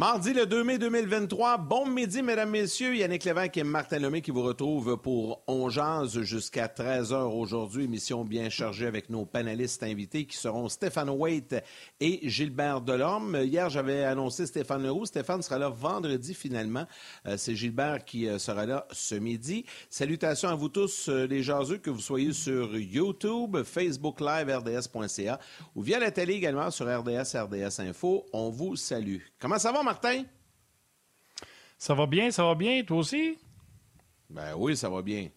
Mardi le 2 mai 2023, bon midi mesdames, messieurs, Yannick Lévesque et Martin Lemay qui vous retrouvent pour On jusqu'à 13h aujourd'hui, émission bien chargée avec nos panélistes invités qui seront Stéphane Waite et Gilbert Delorme. Hier, j'avais annoncé Stéphane Leroux. Stéphane sera là vendredi finalement. Euh, c'est Gilbert qui euh, sera là ce midi. Salutations à vous tous euh, les jaseux, que vous soyez sur YouTube, Facebook Live, RDS.ca ou via la télé également sur RDS, RDS Info. On vous salue. Comment ça va? Martin? Ça va bien, ça va bien. Toi aussi? Ben oui, ça va bien.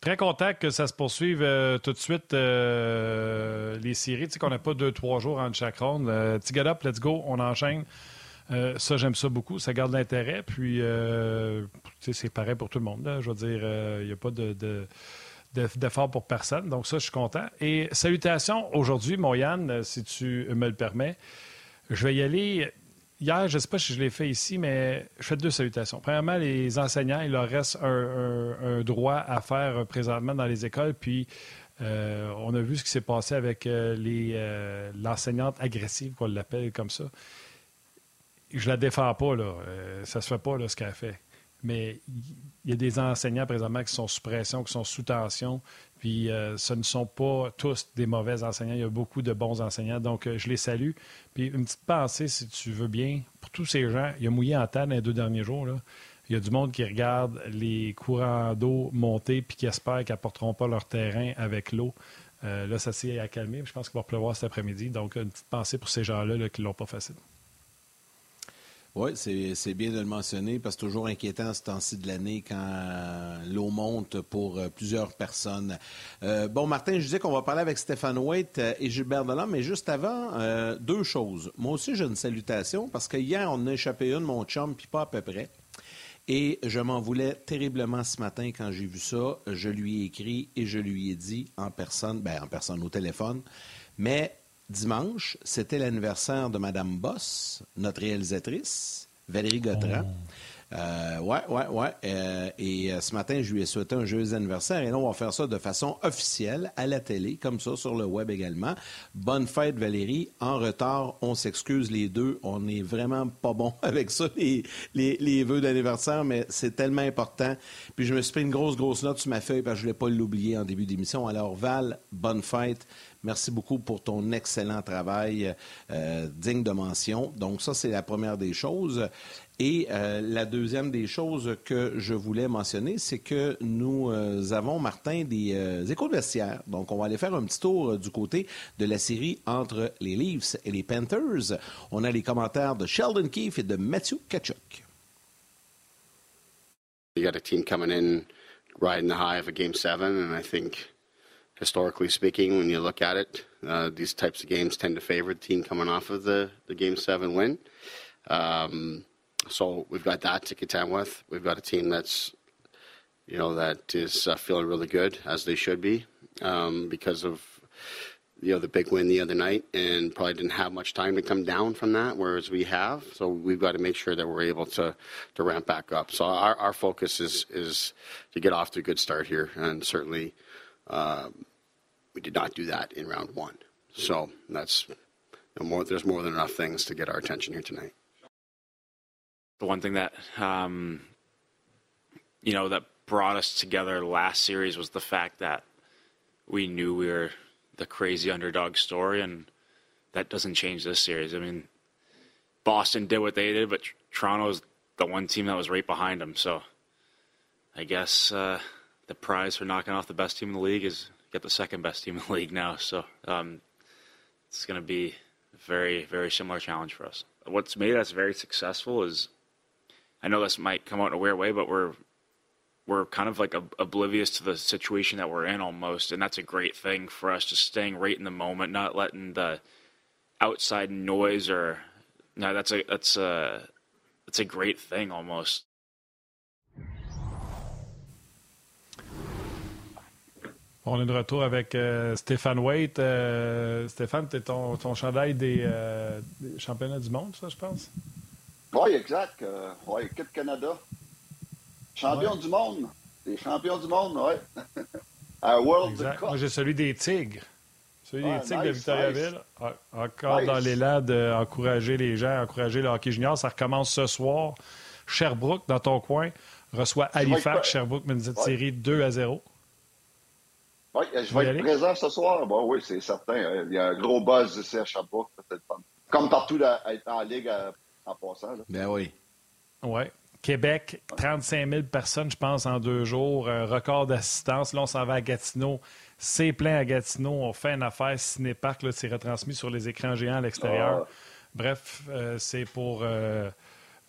Très content que ça se poursuive euh, tout de suite euh, les séries. Tu sais qu'on n'a pas deux, trois jours entre chaque ronde. Euh, get up, let's go, on enchaîne. Euh, ça, j'aime ça beaucoup. Ça garde l'intérêt. Puis, c'est pareil pour tout le monde. Je veux dire, il n'y a pas de, d'effort pour personne. Donc, ça, je suis content. Et salutations aujourd'hui, mon Yann, si tu me le permets. Je vais y aller Hier, je ne sais pas si je l'ai fait ici, mais je fais deux salutations. Premièrement, les enseignants, il leur reste un, droit à faire présentement dans les écoles. Puis, euh, on a vu ce qui s'est passé avec euh, euh, l'enseignante agressive, qu'on l'appelle comme ça. Je la défends pas, là. ça se fait pas, là, ce qu'elle fait. Mais il y a des enseignants présentement qui sont sous pression, qui sont sous tension. Puis euh, ce ne sont pas tous des mauvais enseignants. Il y a beaucoup de bons enseignants. Donc, euh, je les salue. Puis une petite pensée, si tu veux bien, pour tous ces gens. Il y a mouillé en terre dans les deux derniers jours. Là. Il y a du monde qui regarde les courants d'eau monter puis qui espère qu'ils n'apporteront pas leur terrain avec l'eau. Euh, là, ça s'est accalmé. Je pense qu'il va pleuvoir cet après-midi. Donc, une petite pensée pour ces gens-là là, qui ne l'ont pas facile. Oui, c'est bien de le mentionner parce que toujours inquiétant ce temps-ci de l'année quand euh, l'eau monte pour euh, plusieurs personnes. Euh, bon, Martin, je disais qu'on va parler avec Stéphane Waite et Gilbert Delorme, mais juste avant, deux choses. Moi aussi, j'ai une salutation parce que hier, on a échappé une, mon chum, puis pas à peu près. Et je m'en voulais terriblement ce matin quand j'ai vu ça. Je lui ai écrit et je lui ai dit en personne, ben en personne au téléphone, mais dimanche, c'était l'anniversaire de Madame Boss, notre réalisatrice, Valérie Gautran. Oh. Euh, ouais, ouais, ouais. Euh, et euh, ce matin, je lui ai souhaité un joyeux anniversaire. Et là, on va faire ça de façon officielle à la télé, comme ça, sur le web également. Bonne fête, Valérie. En retard, on s'excuse les deux. On n'est vraiment pas bon avec ça, les, les, les vœux d'anniversaire, mais c'est tellement important. Puis je me suis pris une grosse, grosse note sur ma feuille parce que je ne voulais pas l'oublier en début d'émission. Alors, Val, bonne fête. Merci beaucoup pour ton excellent travail euh, digne de mention. Donc ça, c'est la première des choses. Et euh, la deuxième des choses que je voulais mentionner, c'est que nous euh, avons, Martin, des échos de vestiaire. Donc, on va aller faire un petit tour du côté de la série entre les Leafs et les Panthers. On a les commentaires de Sheldon Keefe et de Matthew Kachuk. You got a team coming in riding the high of a game seven, and I think historically speaking, when you look at it, uh, these types of games tend to favor the team coming off of the, the game seven win. Um, so we've got that to contend with. We've got a team that's, you know, that is uh, feeling really good as they should be um, because of, you know, the big win the other night and probably didn't have much time to come down from that, whereas we have. So we've got to make sure that we're able to, to ramp back up. So our, our focus is, is to get off to a good start here and certainly – um, we did not do that in round one. So that's you know, more. There's more than enough things to get our attention here tonight. The one thing that um, you know that brought us together last series was the fact that we knew we were the crazy underdog story, and that doesn't change this series. I mean, Boston did what they did, but Toronto's the one team that was right behind them. So I guess uh, the prize for knocking off the best team in the league is get the second best team in the league now. So um, it's going to be a very, very similar challenge for us. What's made us very successful is, I know this might come out in a weird way, but we're we're kind of like oblivious to the situation that we're in almost, and that's a great thing for us. Just staying right in the moment, not letting the outside noise or no, that's a that's a that's a great thing almost. On est de retour avec euh, Stéphane Waite. Euh, Stéphane, tu ton, ton chandail euh, des, championnats du monde, ça, je pense? Oui, exact. oui, équipe Canada. Champion du monde. Les champions du monde, oui. à World exact. Cup. Moi, j'ai celui des Tigres. C'est les Tigres de Victoriaville. Encore dans l'élan d'encourager les gens, encourager le hockey junior. Ça recommence ce soir. Sherbrooke, dans ton coin, reçoit Halifax. Sherbrooke mène cette série 2 à 0. Oui, je vais être présent ce soir. Bon, oui, c'est certain. Il y a un gros buzz ici à Sherbrooke. Comme partout en Ligue en passant. Ben oui. Oui. Québec, 35 000 personnes, je pense, en deux jours. record d'assistance. Là, on s'en va à Gatineau. C'est plein à Gatineau. On fait une affaire Cinépark. C'est retransmis sur les écrans géants à l'extérieur. Ah. Bref, euh, c'est pour euh,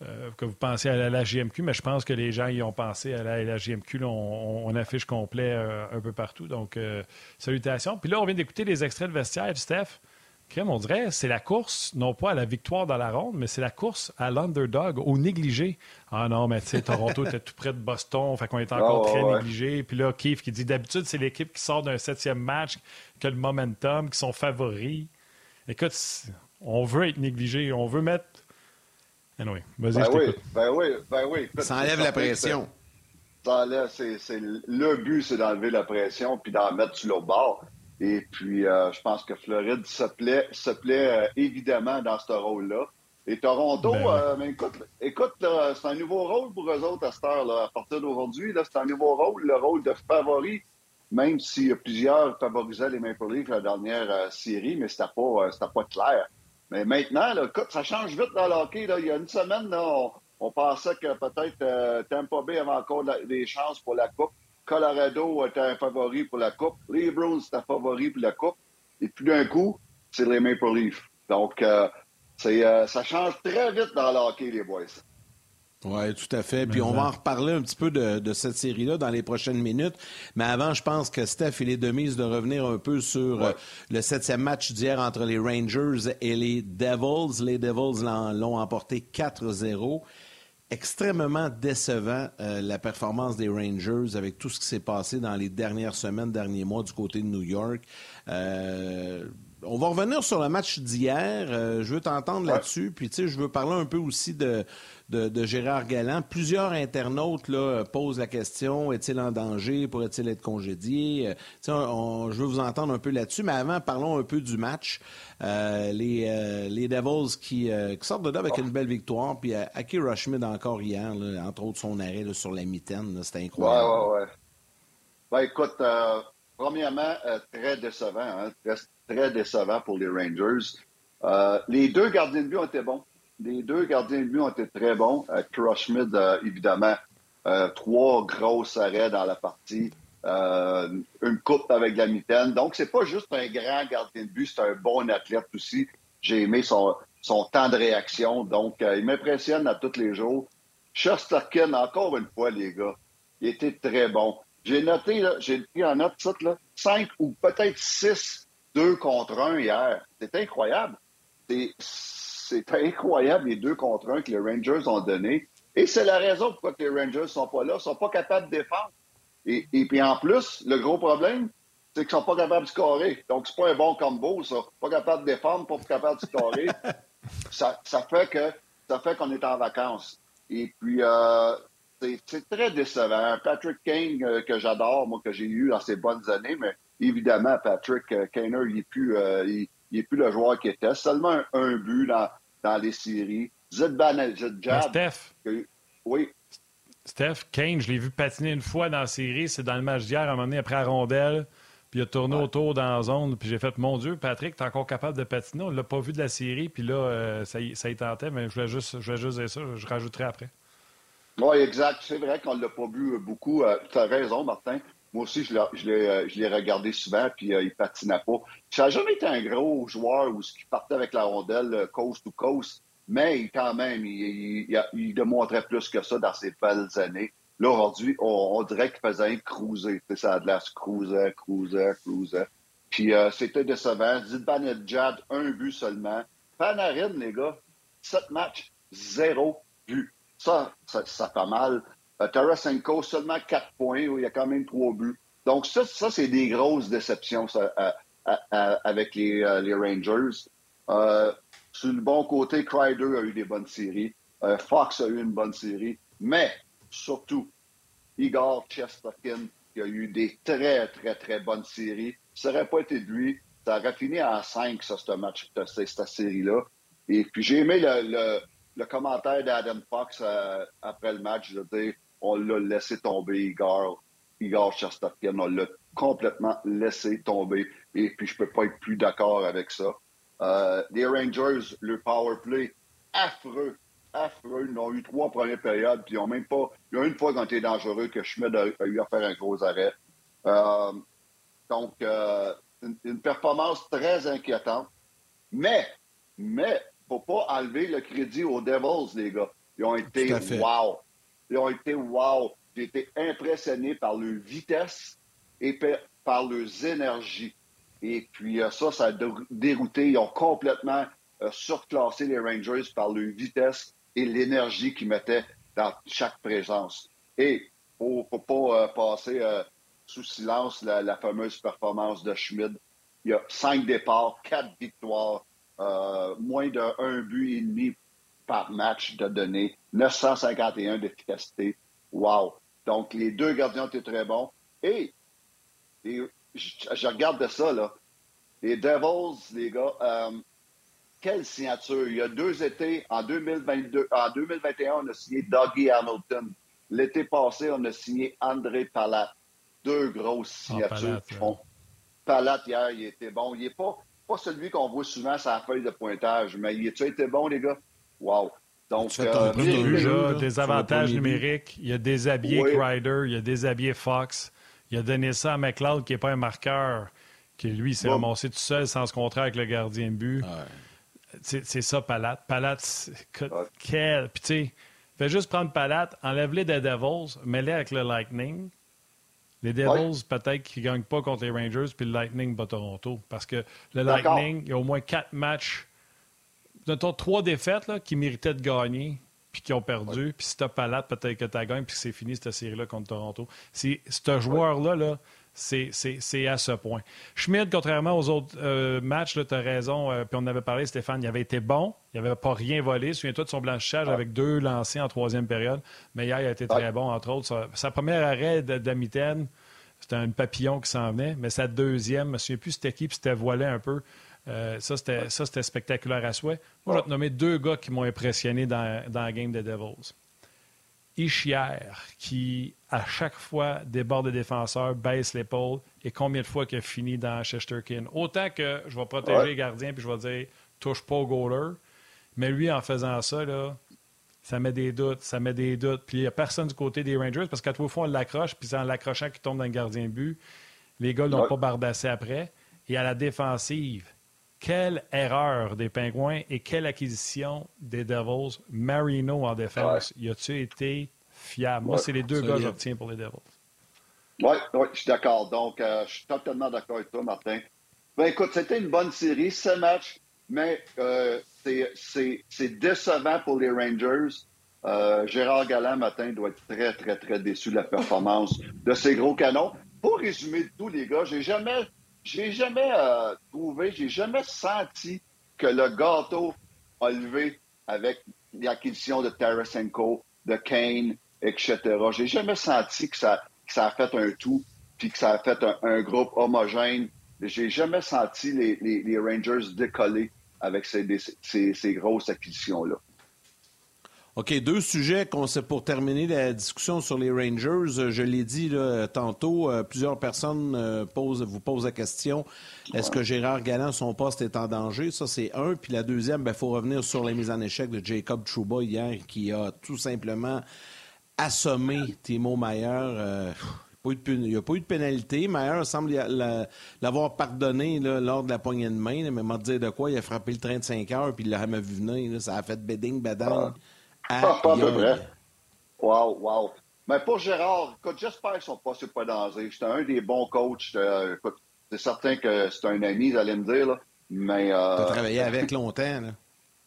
euh, que vous pensiez à la, JMQ, mais je pense que les gens y ont pensé à la, JMQ. on, affiche complet un peu partout. Donc, salutations. Puis là, on vient d'écouter les extraits de vestiaire, Steph on dirait c'est la course, non pas à la victoire dans la ronde, mais c'est la course à l'underdog, au négligé. Ah non, mais tu sais, Toronto était tout près de Boston, fait qu'on est encore très négligé. Puis là, Keith qui dit d'habitude, c'est l'équipe qui sort d'un septième match, qui a le momentum, qui sont favoris. Écoute, on veut être négligé, on veut mettre. Anyway, vas-y, ben je oui, ben oui, ben oui. Ça enlève la pression. Ça enlève, c'est, le but, c'est d'enlever la pression puis d'en mettre sur l'autre bord. Et puis, euh, je pense que Floride se plaît, se plaît euh, évidemment dans ce rôle-là. Et Toronto, ben euh, mais écoute, écoute c'est un nouveau rôle pour eux autres à cette heure-là. À partir d'aujourd'hui, c'est un nouveau rôle, le rôle de favori, même si plusieurs favorisaient les Maple Leafs la dernière série, mais c'était pas, pas clair. Mais maintenant, là, écoute, ça change vite dans le hockey. Là. Il y a une semaine, là, on, pensait que peut-être Tampa Bay avait encore des chances pour la Coupe. Colorado était un favori pour la Coupe. Les Bruins étaient favoris pour la Coupe. Et puis d'un coup, c'est les Maple Leafs. Donc, euh, euh, ça change très vite dans le hockey, les boys. Oui, tout à fait. Puis on va en reparler un petit peu de, cette série-là dans les prochaines minutes. Mais avant, je pense que Steph, il est de mise de revenir un peu sur euh, le septième match d'hier entre les Rangers et les Devils. Les Devils l'ont emporté 4-0 extrêmement décevant euh, la performance des Rangers avec tout ce qui s'est passé dans les dernières semaines, derniers mois du côté de New York. Euh, on va revenir sur le match d'hier. Euh, je veux t'entendre là-dessus. Puis, tu sais, je veux parler un peu aussi de, de, Gérard Galland. Plusieurs internautes là, posent la question est-il en danger? Pourrait-il être congédié? Euh, Je veux vous entendre un peu là-dessus. Mais avant, parlons un peu du match. Euh, les, euh, les Devils qui, sortent de là avec une belle victoire. Puis Aki Rushmid encore hier, entre autres son arrêt sur la mitaine. C'était incroyable. Ouais, ouais, ouais. Ben, écoute, premièrement, très décevant. Hein? Très, très, décevant pour les Rangers. les deux gardiens de but ont été bons. Les deux gardiens de but ont été très bons. Euh, Schmidt, euh, évidemment, euh, trois grosses arrêts dans la partie. Euh, une coupe avec la mitaine. Donc, c'est pas juste un grand gardien de but, c'est un bon athlète aussi. J'ai aimé son, son temps de réaction. Donc, il m'impressionne à tous les jours. Shostakin, encore une fois, les gars, il était très bon. J'ai noté, j'ai pris en note là, cinq ou peut-être six, deux contre un hier. C'est incroyable. C'est incroyable les deux contre un que les Rangers ont donné. Et c'est la raison pourquoi les Rangers ne sont pas là, ne sont pas capables de défendre. Et, puis en plus, le gros problème, c'est qu'ils ne sont pas capables de scorer. Donc, c'est pas un bon combo, ça. Pas capable de défendre, pas capable de scorer. ça, fait que ça fait qu'on est en vacances. Et puis, euh, c'est très décevant. Patrick Kane, euh, que j'adore, moi, que j'ai eu dans ses bonnes années, mais évidemment, Patrick euh, Kane, il n'est plus, il, n'est plus le joueur qui était. Seulement un but dans, dans les séries. Zidban Jad. Steph. Oui. Steph, Kane, je l'ai vu patiner une fois dans la série. C'est dans le match d'hier, à un moment donné, après la rondelle. Puis il a tourné autour dans la zone. Puis j'ai fait, mon Dieu, Patrick, t'es encore capable de patiner? On l'a pas vu de la série. Puis là, euh, ça, ça y tentait. Mais je voulais juste, je voulais juste dire ça. Je rajouterai après. Oui, exact. C'est vrai qu'on ne l'a pas vu beaucoup. Euh, tu as raison, Martin. Moi aussi, je l'ai euh, regardé souvent, puis euh, il patinait pas. Ça n'a jamais été un gros joueur où il partait avec la rondelle euh, coast to coast, mais quand même, il, il, démontrait plus que ça dans ses belles années. Là, aujourd'hui, on, dirait qu'il faisait un cruiser. Ça a de la cruiser, cruiser, cruiser. Puis c'était décevant. Jad, un but seulement. Panarin, les gars, sept matchs, zéro but. Ça, ça, ça fait mal. Euh, Tarasenko, seulement 4 points, où il y a quand même 3 buts. Donc, ça, ça c'est des grosses déceptions avec les, euh, Rangers. Euh, sur le bon côté, Kreider a eu des bonnes séries. Fox a eu une bonne série. Mais, surtout, Igor Chesterkin, qui a eu des très, très, très bonnes séries. Ça n'aurait pas été de lui, ça aurait fini en 5, ça, ce match, cette, série-là. Et puis j'ai aimé le, le, commentaire d'Adam Fox après le match, de dire on l'a laissé tomber, Igor, Igor Chesterkin, on l'a complètement laissé tomber. Et puis je peux pas être plus d'accord avec ça. Euh, les Rangers, le power play, affreux, affreux. Ils ont eu trois premières périodes, puis ils ont même pas. Il y a une fois quand était dangereux que Schmidt a, eu à faire un gros arrêt. Euh, donc, euh, une, performance très inquiétante. Mais, mais, faut pas enlever le crédit aux Devils, les gars. Ils ont été wow. Ils ont été wow. J'ai été impressionné par leur vitesse et par leurs énergies. Et puis euh, ça, ça a dérouté. Ils ont complètement euh, surclassé les Rangers par leur vitesse et l'énergie qu'ils mettaient dans chaque présence. Et pour ne pas euh, passer sous silence la, fameuse performance de Schmidt, il y a cinq départs, quatre victoires, moins d'un but et demi par match de données, 951 d'efficacité. Wow! Donc, les deux gardiens étaient très bons. Et je, regarde de ça, là. Les Devils, les gars, euh, quelle signature. Il y a deux étés, en 2022, en 2021, on a signé Dougie Hamilton. L'été passé, on a signé André Palat. Deux grosses ah, signatures. Palat, hier, il était bon. Il n'est pas, pas celui qu'on voit souvent sur la feuille de pointage, mais il a été bon, les gars? Wow. Donc, euh, déjà, des avantages numériques. Il y a déshabillé oui. Crider, il y a déshabillé Fox. Il a donné ça à McLeod, qui n'est pas un marqueur, qui lui s'est ramassé tout seul sans se contraire avec le gardien de but. C'est ça, Palat. Palat, quel. Puis tu sais, fais juste prendre Palat, enlève-les des Devils, mets-les avec le Lightning. Les Devils, peut-être qu'ils ne gagnent pas contre les Rangers, puis le Lightning bat Toronto. Parce que le Lightning, il y a au moins quatre matchs, notons trois défaites là, qui méritaient de gagner puis qui ont perdu. Puis si t'as Palat, peut-être que tu gagné, puis c'est fini cette série-là contre Toronto. C'est, ce joueur-là, là, c'est, à ce point. Schmidt, contrairement aux autres euh, matchs, tu as raison, euh, puis on avait parlé, Stéphane, il avait été bon, il n'avait pas rien volé. Souviens-toi de son blanchissage avec deux lancés en troisième période. Mais hier, il a été très bon, entre autres. Sa, première arrêt d'Amitaine, c'était un papillon qui s'en venait, mais sa deuxième, je me souviens plus c'était qui, puis c'était voilé un peu. Euh, ça, c'était spectaculaire à souhait. Moi, je vais te nommer deux gars qui m'ont impressionné dans, dans, la game des Devils. Ishier, qui à chaque fois déborde des défenseurs, baisse l'épaule, et combien de fois qu'il a fini dans Chesterkin. Autant que je vais protéger les gardiens puis je vais dire touche pas au goaler, mais lui, en faisant ça, là, ça met des doutes, ça met des doutes. Puis il n'y a personne du côté des Rangers parce qu'à trois fois, on l'accroche, puis c'est en l'accrochant qu'il tombe dans le gardien de but. Les gars n'ont pas bardassé après. Et à la défensive, quelle erreur des Pingouins et quelle acquisition des Devils. Marino en défense. Y a-tu été fiable? Moi, c'est les deux gars que j'obtiens pour les Devils. Oui, ouais, je suis d'accord. Donc, euh, je suis totalement d'accord avec toi, Martin. Ben, écoute, c'était une bonne série, ce match, mais euh, c'est décevant pour les Rangers. Euh, Gérard Galland, matin, doit être très, très, très déçu de la performance de ces gros canons. Pour résumer tout, les gars, j'ai jamais j'ai jamais euh, trouvé, j'ai jamais senti que le gâteau a levé avec l'acquisition de Tarasenko, de Kane, etc. J'ai jamais senti que ça, ça a fait un tout, puis que ça a fait un, groupe homogène. J'ai jamais senti les, les, Rangers décoller avec ces, ces grosses acquisitions-là. OK, deux sujets qu'on sait pour terminer la discussion sur les Rangers. Euh, je l'ai dit là, tantôt, euh, plusieurs personnes euh, posent, vous posent la question est-ce que Gérard Galland, son poste est en danger? Ça, c'est un. Puis la deuxième, il ben, faut revenir sur la mise en échec de Jacob Trouba hier, qui a tout simplement assommé Timo Mayer. il n'y a pas eu de pénalité. Mayer semble l'avoir pardonné lors de la poignée de main. mais m'a dit de quoi, il a frappé le train de 5 heures, puis il l'a vu venir. ça a fait bedding, bedang. Pas, pas à peu près. Wow, wow. Mais pour Gérard, écoute, j'espère qu'ils sont pas pas danger. J'étais un des bons coachs. Euh, écoute, c'est certain que c'est un ami, vous allez me dire. Là, mais. Euh, tu as travaillé avec longtemps, là.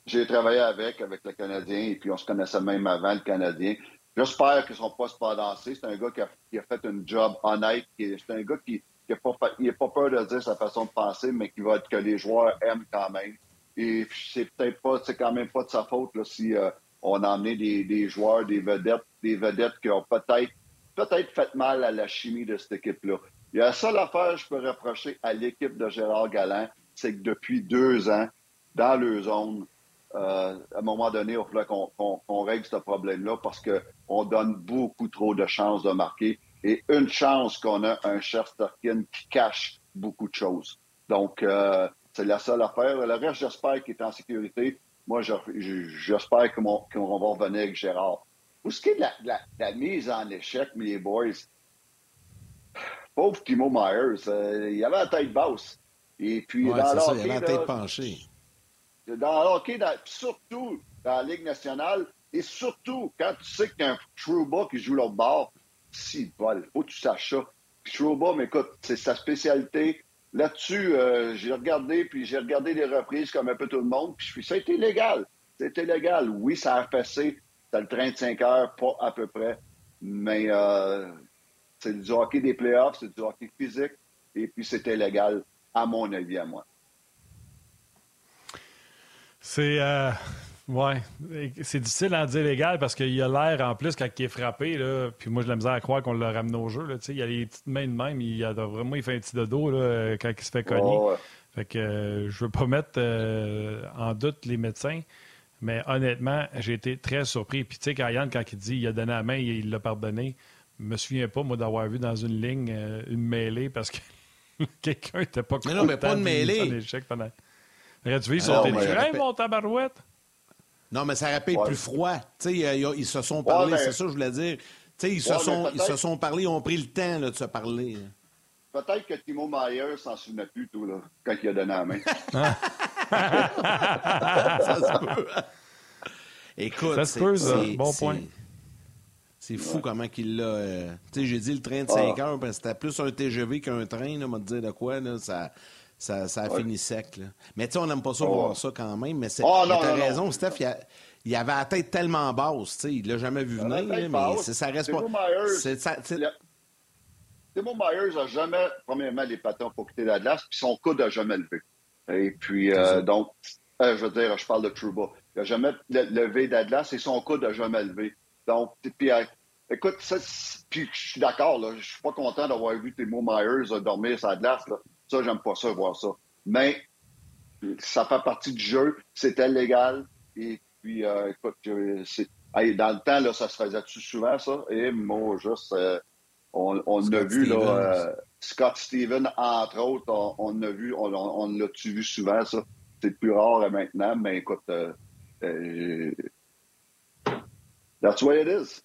J'ai travaillé avec, avec le Canadien, et puis on se connaissait même avant le Canadien. J'espère qu'ils ne sont pas pas dansés. C'est un gars qui a, qui a, fait un job honnête. C'est un gars qui n'a pas, pas peur de dire sa façon de penser, mais qui va être que les joueurs aiment quand même. Et c'est peut-être pas, c'est quand même pas de sa faute là, si euh, on a emmené des, joueurs, des vedettes, des vedettes qui ont peut-être peut-être fait mal à la chimie de cette équipe-là. Il y a la seule affaire que je peux reprocher à l'équipe de Gérard Galland, c'est que depuis deux ans, dans le zone, euh, à un moment donné, il va qu'on règle ce problème-là parce qu'on donne beaucoup trop de chances de marquer. Et une chance qu'on a un Chesterkin qui cache beaucoup de choses. Donc, euh, c'est la seule affaire. Le reste, j'espère qu'il est en sécurité. Moi, j'espère qu'on va revenir avec Gérard. Pour ce qui est de la, mise en échec, mes boys, pauvre Timo Myers, euh, il avait la tête basse. Et puis, dans ça, il avait la tête penchée. Dans le hockey, surtout dans la Ligue nationale, et surtout quand tu sais qu'il y a un Trouba qui joue l'autre bord, si, il faut que tu saches ça. Trouba, mais écoute, c'est sa spécialité. Là-dessus, euh, j'ai regardé, puis j'ai regardé les reprises comme un peu tout le monde, puis je suis, ça a été légal. C'était légal. Oui, ça a passé. C'était le train de 5 heures, pas à peu près. Mais euh, c'est du hockey des playoffs, c'est du hockey physique, et puis c'était légal, à mon avis, à moi. C'est. Euh, ouais. C'est difficile à dire légal parce qu'il a l'air, en plus, quand il est frappé, là, puis moi, je la misère à croire qu'on l'a ramené au jeu. Là, il a les petites mains de même. Il a vraiment il fait un petit dodo là, quand il se fait cogner. Fait que euh, je veux pas mettre euh, en doute les médecins. Mais honnêtement, j'ai été très surpris. Puis tu sais, quand Yann, quand il dit il a donné la main, il l'a pardonné, je me souviens pas, moi, d'avoir vu dans une ligne une mêlée parce que quelqu'un n'était pas content. Mais non, mais pas de mêlée. Pendant... Aurais-tu vu, ils sont non, mon tabarouette? Non, mais ça aurait pu être plus froid. Tu sais, ils, se sont parlé, c'est ça que je voulais dire. Tu sais, ils, se sont, ils se sont parlé, ils ont pris le temps là, de se parler. Peut-être que Timo Mayer s'en souvenait plus, tout, là, quand il a donné la main. ça se peut. Écoute, c'est bon point. C'est fou comment qu'il l'a. Euh, tu sais, j'ai dit le train de 5 ah. heures, parce que c'était plus un TGV qu'un train, là, m'a dit de quoi, là, ça ça, ça a fini sec. Là. Mais tu sais, on n'aime pas ça oh. voir ça quand même. Mais c'est, oh, t'as raison, Steph, il, a, il, avait la tête tellement basse. Tu sais, il l'a jamais vu venir. Là, mais ça reste pas. C'est, Timo Myers n'a jamais, premièrement, les patins pour quitter la glace, puis son coude n'a jamais levé. Et puis, euh, donc, euh, je veux dire, je parle de Truba. Il n'a jamais levé d'Atlas et son coude n'a jamais levé. Donc, puis, euh, écoute, ça, puis je suis d'accord, je suis pas content d'avoir vu Timo Myers dormir la glace. Là. Ça, j'aime pas ça, voir ça. Mais ça fait partie du jeu. C'était légal. Et puis, euh, écoute, c'est... dans le temps, là, ça se faisait-tu souvent, ça? Et moi, juste, euh, on, on a vu, là, euh, Scott Steven, entre autres, on, a vu, on, on l'a-tu vu souvent, ça? C'est plus rare maintenant, mais écoute, that's what it is.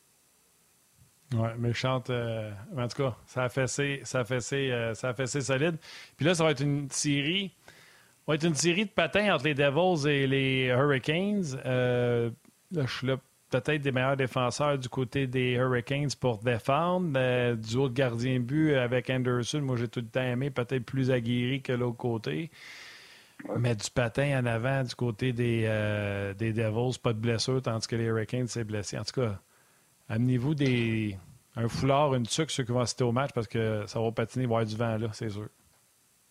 Oui, méchante. Euh, en tout cas, ça a fessé, ça a fessé, euh, ça a fessé solide. Puis là, ça va être une série. va être une série de patins entre les Devils et les Hurricanes. Euh, là, je suis là peut-être des meilleurs défenseurs du côté des Hurricanes pour défendre. du autre gardien de but avec Anderson, moi j'ai tout le temps aimé, peut-être plus aguerri que l'autre côté. Mais du patin en avant du côté des, des Devils, pas de blessure, tandis que les Hurricanes s'est blessé. En tout cas, Amenez-vous des un foulard, une tuque, ceux qui vont assister au match, parce que ça va patiner, avoir du vent là, c'est sûr.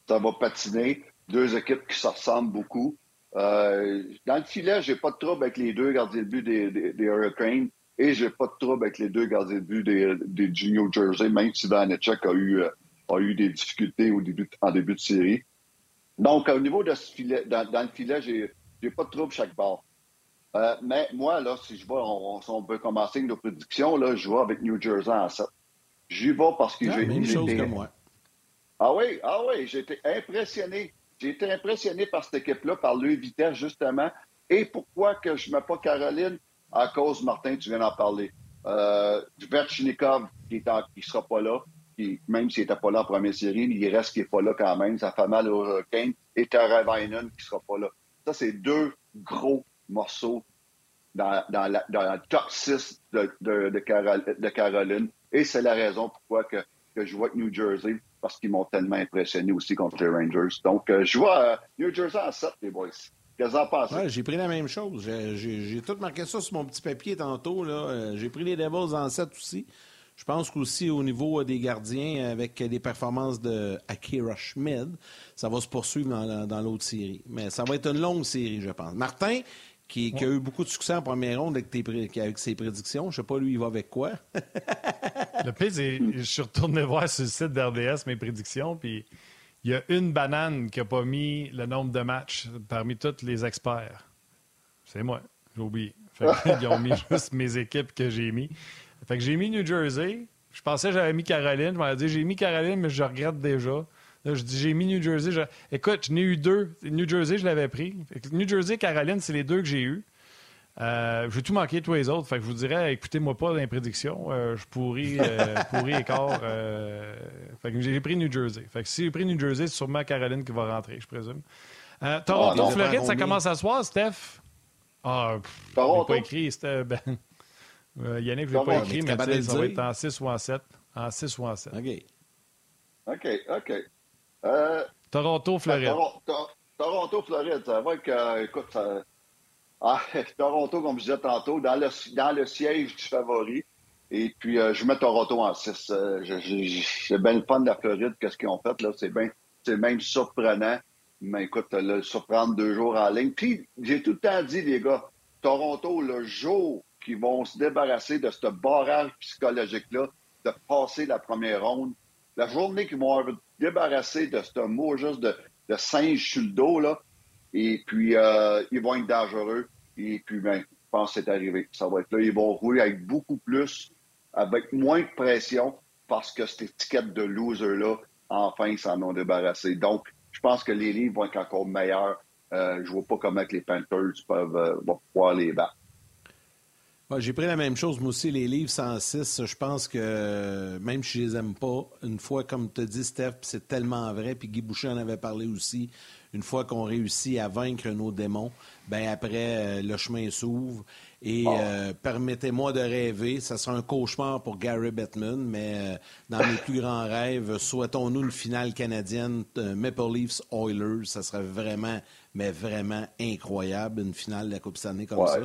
Ça va patiner. Deux équipes qui se ressemblent beaucoup. Euh, dans le filet, j'ai pas de trouble avec les deux gardiens de but des, des, Hurricanes et j'ai pas de trouble avec les deux gardiens de but des, des New Jersey, même si Vanetchuk a eu, euh, a eu des difficultés au début, en début de série. Donc, au niveau de ce filet, dans, le filet, j'ai, j'ai pas de trouble chaque part. Euh, mais moi, là, si je vois, on, on, peut commencer nos prédictions, là, je vais avec New Jersey en 7. J'y vais parce que ah, j'ai Même chose que moi. Ah oui, ah oui, j'ai été impressionné. J'ai été impressionné par cette équipe-là, par leur vitesse, justement. Et pourquoi que je ne mets pas Caroline? À cause, Martin, tu viens d'en parler. Euh, Verchnikov, qui ne sera pas là, qui, même s'il n'était pas là en première série, il reste qui n'est pas là quand même. Ça fait mal au Hurricane. Et Taravainen qui ne sera pas là. Ça, c'est deux gros morceau dans, dans, top 6 de, de, Caroline. Et c'est la raison pourquoi que, que je vois New Jersey, parce qu'ils m'ont tellement impressionné aussi contre les Rangers. Donc, euh, je vois euh, New Jersey en 7, les boys. Qu'est-ce que j'ai pris la même chose. J'ai tout marqué ça sur mon petit papier tantôt. Euh, j'ai pris les Devils en 7 aussi. Je pense qu'aussi au niveau des gardiens, avec les performances de Akira Schmid, ça va se poursuivre dans, dans l'autre série. Mais ça va être une longue série, je pense. Martin, qui, a eu beaucoup de succès en première ronde avec, avec ses prédictions. Je sais pas, lui, il va avec quoi. le pire, c'est je suis retourné voir sur le site d'RDS mes prédictions, puis il y a une banane qui n'a pas mis le nombre de matchs parmi tous les experts. C'est moi, j'ai oublié. Ils ont mis juste mes équipes que j'ai mis. Fait que j'ai mis New Jersey. Je pensais que j'avais mis Caroline. Je m'avais dit j'ai mis Caroline, mais je regrette déjà. Là, je dis j'ai mis New Jersey. Écoute, j'en ai eu deux. New Jersey, je l'avais pris. New Jersey et Caroline, c'est les deux que j'ai eus. Euh, j'ai tout manqué tous les autres. Fait que je vous dirais, écoutez-moi pas dans les prédictions. Euh, je pourris, euh, pourris. Euh, fait que j'ai pris New Jersey. Fait que si j'ai pris New Jersey, c'est sûrement Caroline qui va rentrer, je présume. Toronto, oh, Floride, ça commence à soir, Steph? Ah, je n'ai pas écrit. C'était ben... Yannick, je l'ai pas écrit, mais ça va être en 6 ou en 7. En 6 ou en 7. OK. OK, OK. Toronto, Floride. Toronto, Floride, ça va être, écoute, ça, ah, Toronto, comme je disais tantôt, dans le, dans le siège du favori. Et puis, euh, je mets Toronto en 6. Euh, c'est bien le fun de la Floride, qu'est-ce qu'ils ont fait. là. C'est bien, c'est même surprenant. Mais écoute, le surprendre deux jours en ligne. Puis, j'ai tout le temps dit, les gars, Toronto, le jour qu'ils vont se débarrasser de ce barrage psychologique-là, de passer la première ronde, la journée qu'ils vont se débarrasser de ce mot juste de, de singe sur le dos, là, et puis, euh, ils vont être dangereux. Et puis, ben, je pense que c'est arrivé. Ça va être là. Ils vont rouler avec beaucoup plus, avec moins de pression, parce que cette étiquette de loser-là, enfin, ils s'en ont débarrassé. Donc, je pense que les livres vont être encore meilleurs. Euh, je vois pas comment les Panthers peuvent euh, pouvoir les battre. J'ai pris la même chose, moi aussi, les livres 106. Je pense que même si je les aime pas, une fois, comme tu dis, Steph, c'est tellement vrai, puis Guy Boucher en avait parlé aussi, une fois qu'on réussit à vaincre nos démons, ben après, euh, le chemin s'ouvre. Et euh, permettez-moi de rêver, ça sera un cauchemar pour Gary Bettman, mais euh, dans mes plus grands rêves, souhaitons-nous une finale canadienne Maple Leafs Oilers, ça serait vraiment, mais vraiment incroyable, une finale de la Coupe Stanley comme ça.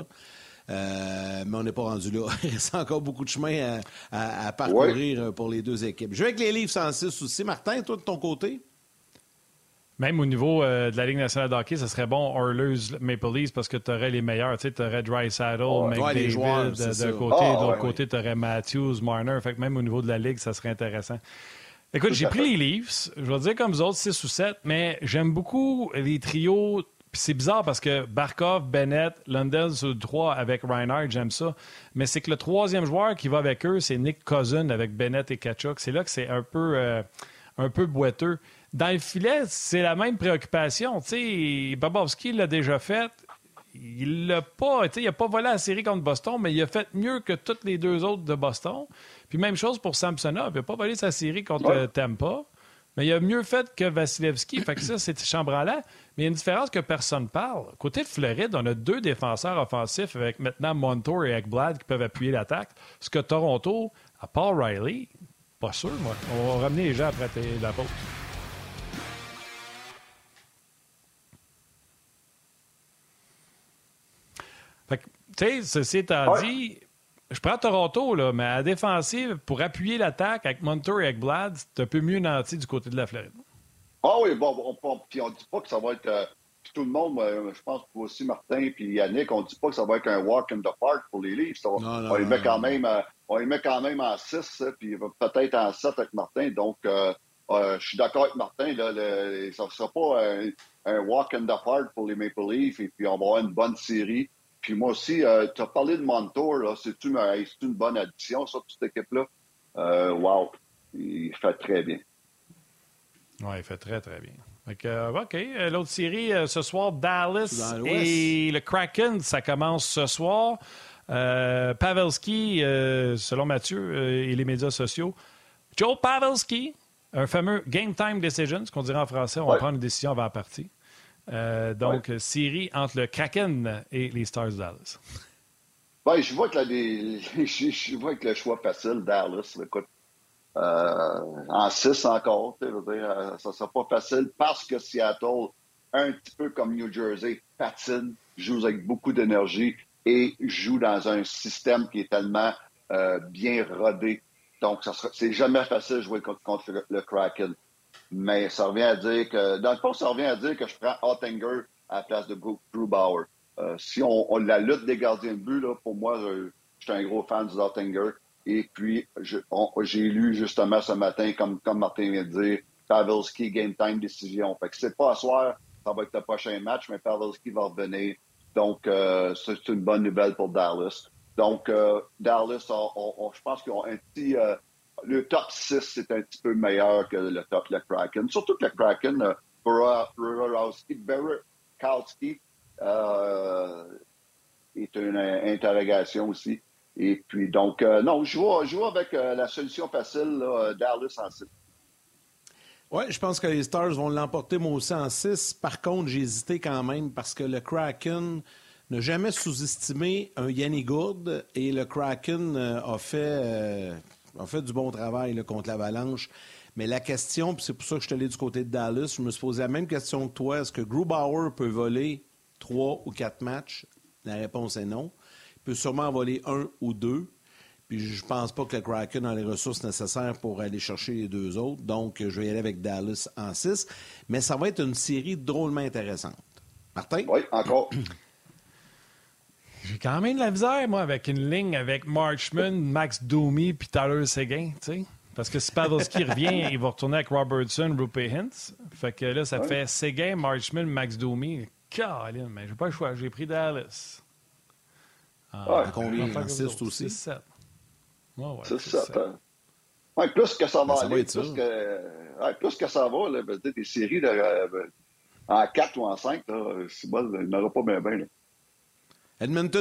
Mais on n'est pas rendu là. Il reste encore beaucoup de chemin à, parcourir pour les deux équipes. Je vais avec les Leafs 106 aussi. Martin, toi de ton côté? Même au niveau euh, de la Ligue nationale de hockey, ce serait bon Oilers, Maple Leafs parce que tu aurais les meilleurs. Tu aurais Dry Saddle, oh, McDavid d'un côté, ah, de l'autre côté, tu aurais Matthews, Marner. Fait que même au niveau de la Ligue, ça serait intéressant. Écoute, j'ai pris les Leafs. Je vais dire comme vous autres, 6 ou 7, mais j'aime beaucoup les trios. C'est bizarre parce que Barkov, Bennett, London sur 3 avec Reinhardt, j'aime ça. Mais c'est que le troisième joueur qui va avec eux, c'est Nick Cousin avec Bennett et Kachuk. C'est là que c'est un peu, euh, un peu boiteux. Dans le filet, c'est la même préoccupation. sais, Bobovski l'a déjà fait. Il l'a pas, il n'a pas volé la série contre Boston, mais il a fait mieux que toutes les deux autres de Boston. Puis même chose pour Samsonov. Il n'a pas volé sa série contre Tampa, mais il a mieux fait que Vasilevski. fait que ça, c'est chambranlant. Mais il y a une différence que personne parle. Côté de Floride, on a deux défenseurs offensifs avec maintenant Montour et Ekblad qui peuvent appuyer l'attaque. Ce que Toronto, à Paul Riley, pas sûr, moi. On va ramener les gens après la pause. Tu sais, ceci étant dit, je prends Toronto, là, mais à défensive, pour appuyer l'attaque avec Montour et avec Blad, c'est un peu mieux nanti du côté de la Floride. Ah oui, bon, on, puis on dit pas que ça va être. Euh, tout le monde, euh, je pense aussi Martin puis Yannick, on dit pas que ça va être un walk in the park pour les. On, on, les met quand même, euh, on les met quand même en 6, puis peut-être en 7 avec Martin. Donc, je suis d'accord avec Martin. Là, ça ne sera pas un, un, walk in the park pour les Maple Leafs, et puis on va avoir une bonne série. Puis moi aussi, euh, tu as parlé de Montour, c'est une, une bonne addition, ça, cette équipe-là? Euh, wow, il fait très bien. Oui, il fait très, très bien. Euh, OK. L'autre série, ce soir, Dallas et le Kraken, ça commence ce soir. Pavelski, selon Mathieu et les médias sociaux, Joe Pavelski, un fameux game time decision, ce qu'on dirait en français, on va prendre une décision avant la partie. Euh, donc, série entre le Kraken et les Stars Dallas. Ben, je, vois que je, vois que le choix facile, Dallas, écoute, euh, en 6 encore, euh, ça ne sera pas facile parce que Seattle, un petit peu comme New Jersey, patine, joue avec beaucoup d'énergie et joue dans un système qui est tellement bien rodé. Donc, c'est jamais facile de jouer contre le Kraken. Mais ça revient à dire que, dans le fond, ça revient à dire que je prends Ottinger à la place de Drew Bauer. si on, la lutte des gardiens de but, là, pour moi, je, suis un gros fan du Zottinger. Et puis, j'ai lu justement ce matin, comme, comme Martin vient de dire, Pavelski, game time décision. Fait que c'est pas à soir, ça va être le prochain match, mais Pavelski va revenir. Donc, euh, c'est une bonne nouvelle pour Dallas. Donc, euh, Dallas, je pense qu'ils ont un petit. Euh, le top 6, c'est un petit peu meilleur que le top le Kraken. Surtout que le Kraken, euh, Borowski, Berkowski est une interrogation aussi. Et puis, donc, non, je je avec la solution facile, Dallas en 6. Oui, je pense que les Stars vont l'emporter, moi aussi, en 6. Par contre, j'ai hésité quand même parce que le Kraken n'a jamais sous-estimé un Yanni Gourde et le Kraken euh, a, fait, euh, a fait du bon travail contre l'Avalanche. Mais la question, puis c'est pour ça que je suis allé du côté de Dallas, je me suis posé la même question que toi. Est-ce que Grubauer peut voler trois ou quatre matchs? La réponse est non. Il peut sûrement voler un ou deux. Puis je pense pas que le Kraken a les ressources nécessaires pour aller chercher les deux autres. Donc, je vais y aller avec Dallas en 6. Mais ça va être une série drôlement intéressante. Martin? Oui, encore. J'ai quand même de la misère, moi, avec une ligne avec Marchman, Max Domi puis Tyler Seguin, tu sais. Parce que si Pavelski revient, il va retourner avec Robertson, Rupe Hintz. Fait que là, ça fait Seguin, Marchman, Max Domi. Caroline, mais j'ai pas le choix. J'ai pris Dallas. Ah, combien? En 6 aussi? 7 c'est ça. Ouais, plus que ça va aller, plus, que, plus que ça va, là, ben, des séries de, euh, ben, en 4 ou en 5, c'est bon, il n'aura pas bien bien. Edmonton,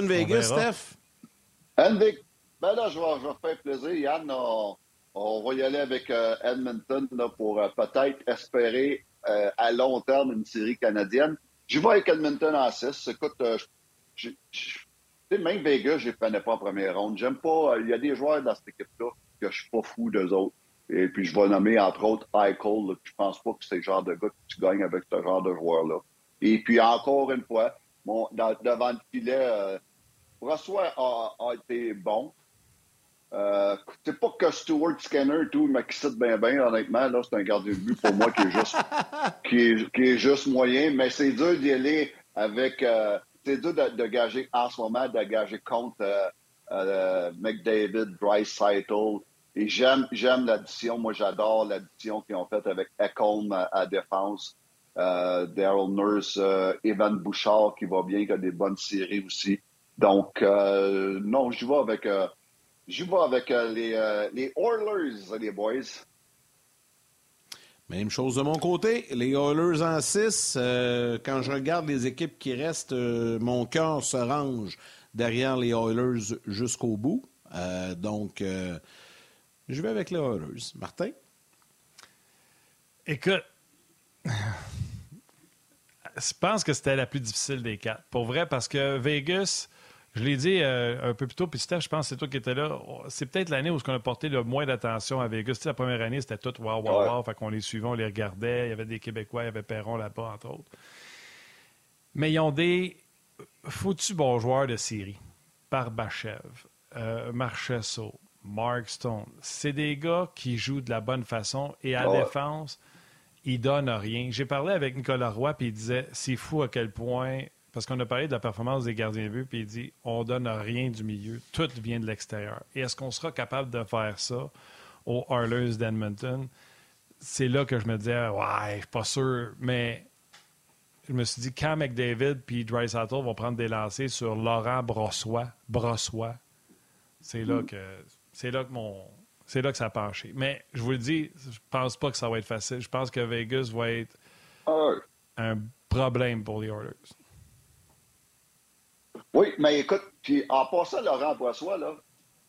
Vegas, Steph? Edmonton, ben là, je vais, je vais faire plaisir. Yann, on, va y aller avec euh, Edmonton là, pour euh, peut-être espérer à long terme une série canadienne. Je vais avec Edmonton en 6. Écoute, je, même Vegas, je ne les prenais pas en première ronde. J'aime pas. Il y a des joueurs dans cette équipe-là que je suis pas fou d'eux autres. Et puis, je vais nommer, entre autres, Eichel. Je pense pas que c'est le genre de gars que tu gagnes avec ce genre de joueur-là. Et puis, encore une fois, bon, devant le filet, euh, a, été bon. Euh, c'est pas que Stuart Scanner tout m'excite bien bien, honnêtement. Là, c'est un gardien de but pour moi qui est juste qui est, juste moyen, mais c'est dur d'y aller avec euh, c'est dur de, gager en ce moment, de gager contre euh, McDavid, Bryce Seitel. Et j'aime, j'aime l'addition. Moi, j'adore l'addition qu'ils ont faite avec Ekholm à, défense. Euh, Daryl Nurse, Evan Bouchard qui va bien, qui a des bonnes séries aussi. Donc, non, je vais avec, je vais avec les, les Oilers, les boys. Même chose de mon côté. Les Oilers en 6. Euh, quand je regarde les équipes qui restent, euh, mon cœur se range derrière les Oilers jusqu'au bout. Euh, donc, je vais avec les Oilers. Martin? Écoute, je pense que c'était la plus difficile des quatre. Pour vrai, parce que Vegas je l'ai dit euh, un peu plus tôt, puis Steph, je pense que c'est toi qui étais là. C'est peut-être l'année où on a porté le moins d'attention à Vegas. la première année, c'était tout wow, wow, wow. Fait qu'on les suivait, on les regardait. Il y avait des Québécois, il y avait Perron là-bas, entre autres. Mais ils ont des foutus bons joueurs de série. Barbachev, euh, Marchesso, Mark Stone. C'est des gars qui jouent de la bonne façon et à défense, ils donnent rien. J'ai parlé avec Nicolas Roy, puis il disait c'est fou à quel point parce qu'on a parlé de la performance des gardiens de but, puis il dit on donne rien du milieu, tout vient de l'extérieur. Et est-ce qu'on sera capable de faire ça aux Oilers d'Edmonton? C'est là que je me disais ouais, je suis pas sûr, mais je me suis dit quand McDavid puis Drysdale vont prendre des lancers sur Laurent Brossois, Brossois, c'est là que c'est là que mon c'est là que ça a penché. Mais je vous le dis, je pense pas que ça va être facile. Je pense que Vegas va être ah un problème pour les Oilers. Oui, mais écoute, puis en passant Laurent Boissois, là,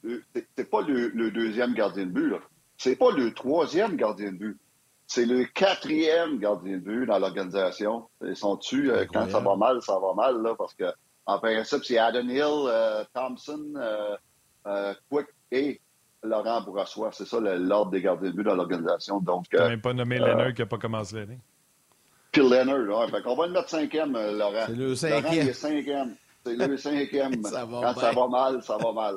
euh, c'est pas le, deuxième gardien de but. C'est pas le troisième gardien de but. C'est le quatrième gardien de but dans l'organisation. Ils sont dessus. Euh, quand ça va mal, ça va mal, là, parce que, en principe, c'est Adam Hill, euh, Thompson, Quick et Laurent Bourassois. C'est ça l'ordre des gardiens de but dans l'organisation. Donc. Tu même pas nommé Leonard qui n'a pas commencé l'année. Puis Leonard, ouais. on va le mettre cinquième, Laurent. C'est le cinquième. Laurent, il est cinquième. C'est le cinquième. ça Quand ça va mal, ça va mal.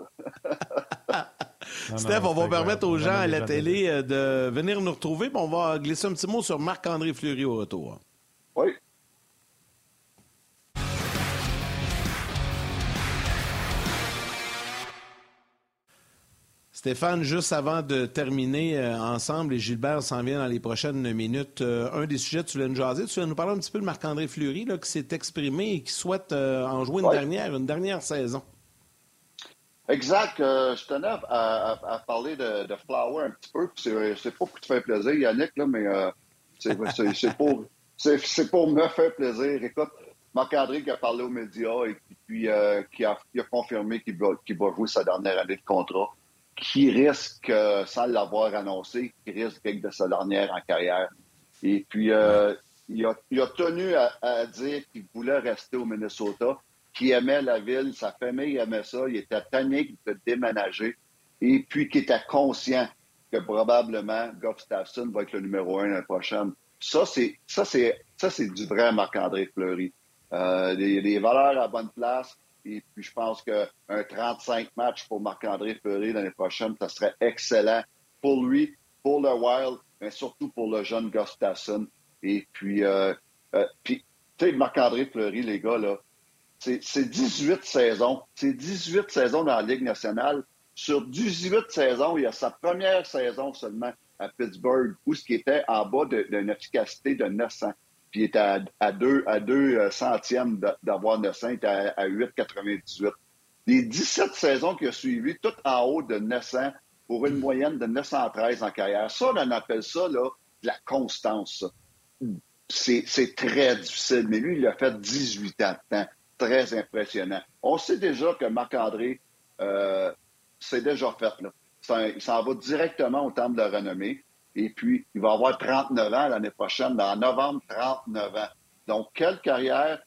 Steph, on va permettre aux gens à la télé euh, de venir nous retrouver. On va glisser un petit mot sur Marc-André Fleury au retour. Stéphane, juste avant de terminer euh, ensemble, et Gilbert s'en vient dans les prochaines minutes, euh, un des sujets que tu voulais nous jaser, tu voulais nous parler un petit peu de Marc-André Fleury, là, qui s'est exprimé et qui souhaite euh, en jouer une dernière, une dernière saison. Exact. je tenais à, parler de, Flower un petit peu. C'est pas pour te faire plaisir, Yannick, là, mais c'est pour, pour me faire plaisir. Écoute, Marc-André qui a parlé aux médias et puis qui, a, confirmé qu'il va, va jouer sa dernière année de contrat qui risque, euh, sans l'avoir annoncé, qui risque de sa dernière en carrière. Et puis, euh, il, a, il, a, tenu à, dire qu'il voulait rester au Minnesota, qu'il aimait la ville, sa famille aimait ça, il était tanné de déménager, et puis qu'il était conscient que probablement Goff Staffson va être le numéro un l'année prochaine. Ça, c'est ça, c'est ça, c'est du vrai Marc-André Fleury. Euh, les valeurs à bonne place, et puis, je pense qu'un 35 matchs pour Marc-André Fleury l'année prochaine, ça serait excellent pour lui, pour le Wild, mais surtout pour le jeune Gustafsson. Et puis, euh, euh, puis tu sais, Marc-André Fleury, les gars, là, c'est 18 saisons. C'est 18 saisons dans la Ligue nationale. Sur 18 saisons, il y a sa première saison seulement à Pittsburgh, où ce qui était en bas d'une efficacité de 900 puis il était à, deux, à deux euh, centièmes d'avoir 900, il était à, 8,98. Les 17 saisons qui ont suivi, toutes en haut de 900 pour une moyenne de 913 en carrière. Ça, on appelle ça là, la constance. C'est très difficile, mais lui, il a fait 18 ans de temps. Très impressionnant. On sait déjà que Marc-André, euh, c'est déjà fait. Il s'en va directement au temple de renommée. Et puis, il va avoir 39 ans l'année prochaine, dans novembre, 39 ans. Donc, quelle carrière?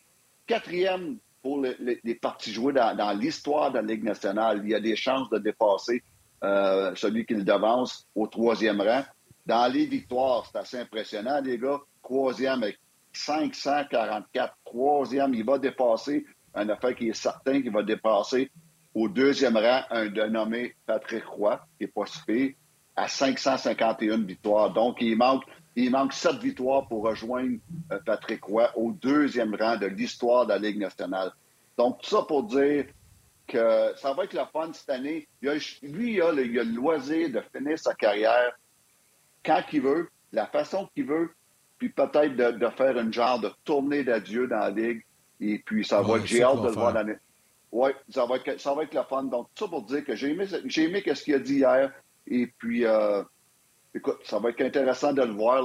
Quatrième pour les, parties jouées dans, l'histoire de la Ligue nationale. Il y a des chances de dépasser euh, celui qui le devance au troisième rang. Dans les victoires, c'est assez impressionnant, les gars. Troisième avec 544. Troisième, il va dépasser un affaire qui est certain qu'il va dépasser au deuxième rang un dénommé Patrick Roy, qui est pas à 551 victoires. Donc, il manque, il manque 7 victoires pour rejoindre euh, Patrick Roy au deuxième rang de l'histoire de la Ligue nationale. Donc, tout ça pour dire que ça va être le fun cette année. lui, il a, le, il a, le, loisir de finir sa carrière quand il veut, la façon qu'il veut, puis peut-être de, faire une genre de tournée d'adieu dans la Ligue. Et puis, ça va être, j'ai hâte de le voir l'année. Oui, ça va, être, ça va être le fun. Donc, tout ça pour dire que j'ai aimé, j'ai aimé ce qu'il a dit hier. Et puis, euh, écoute, ça va être intéressant de le voir.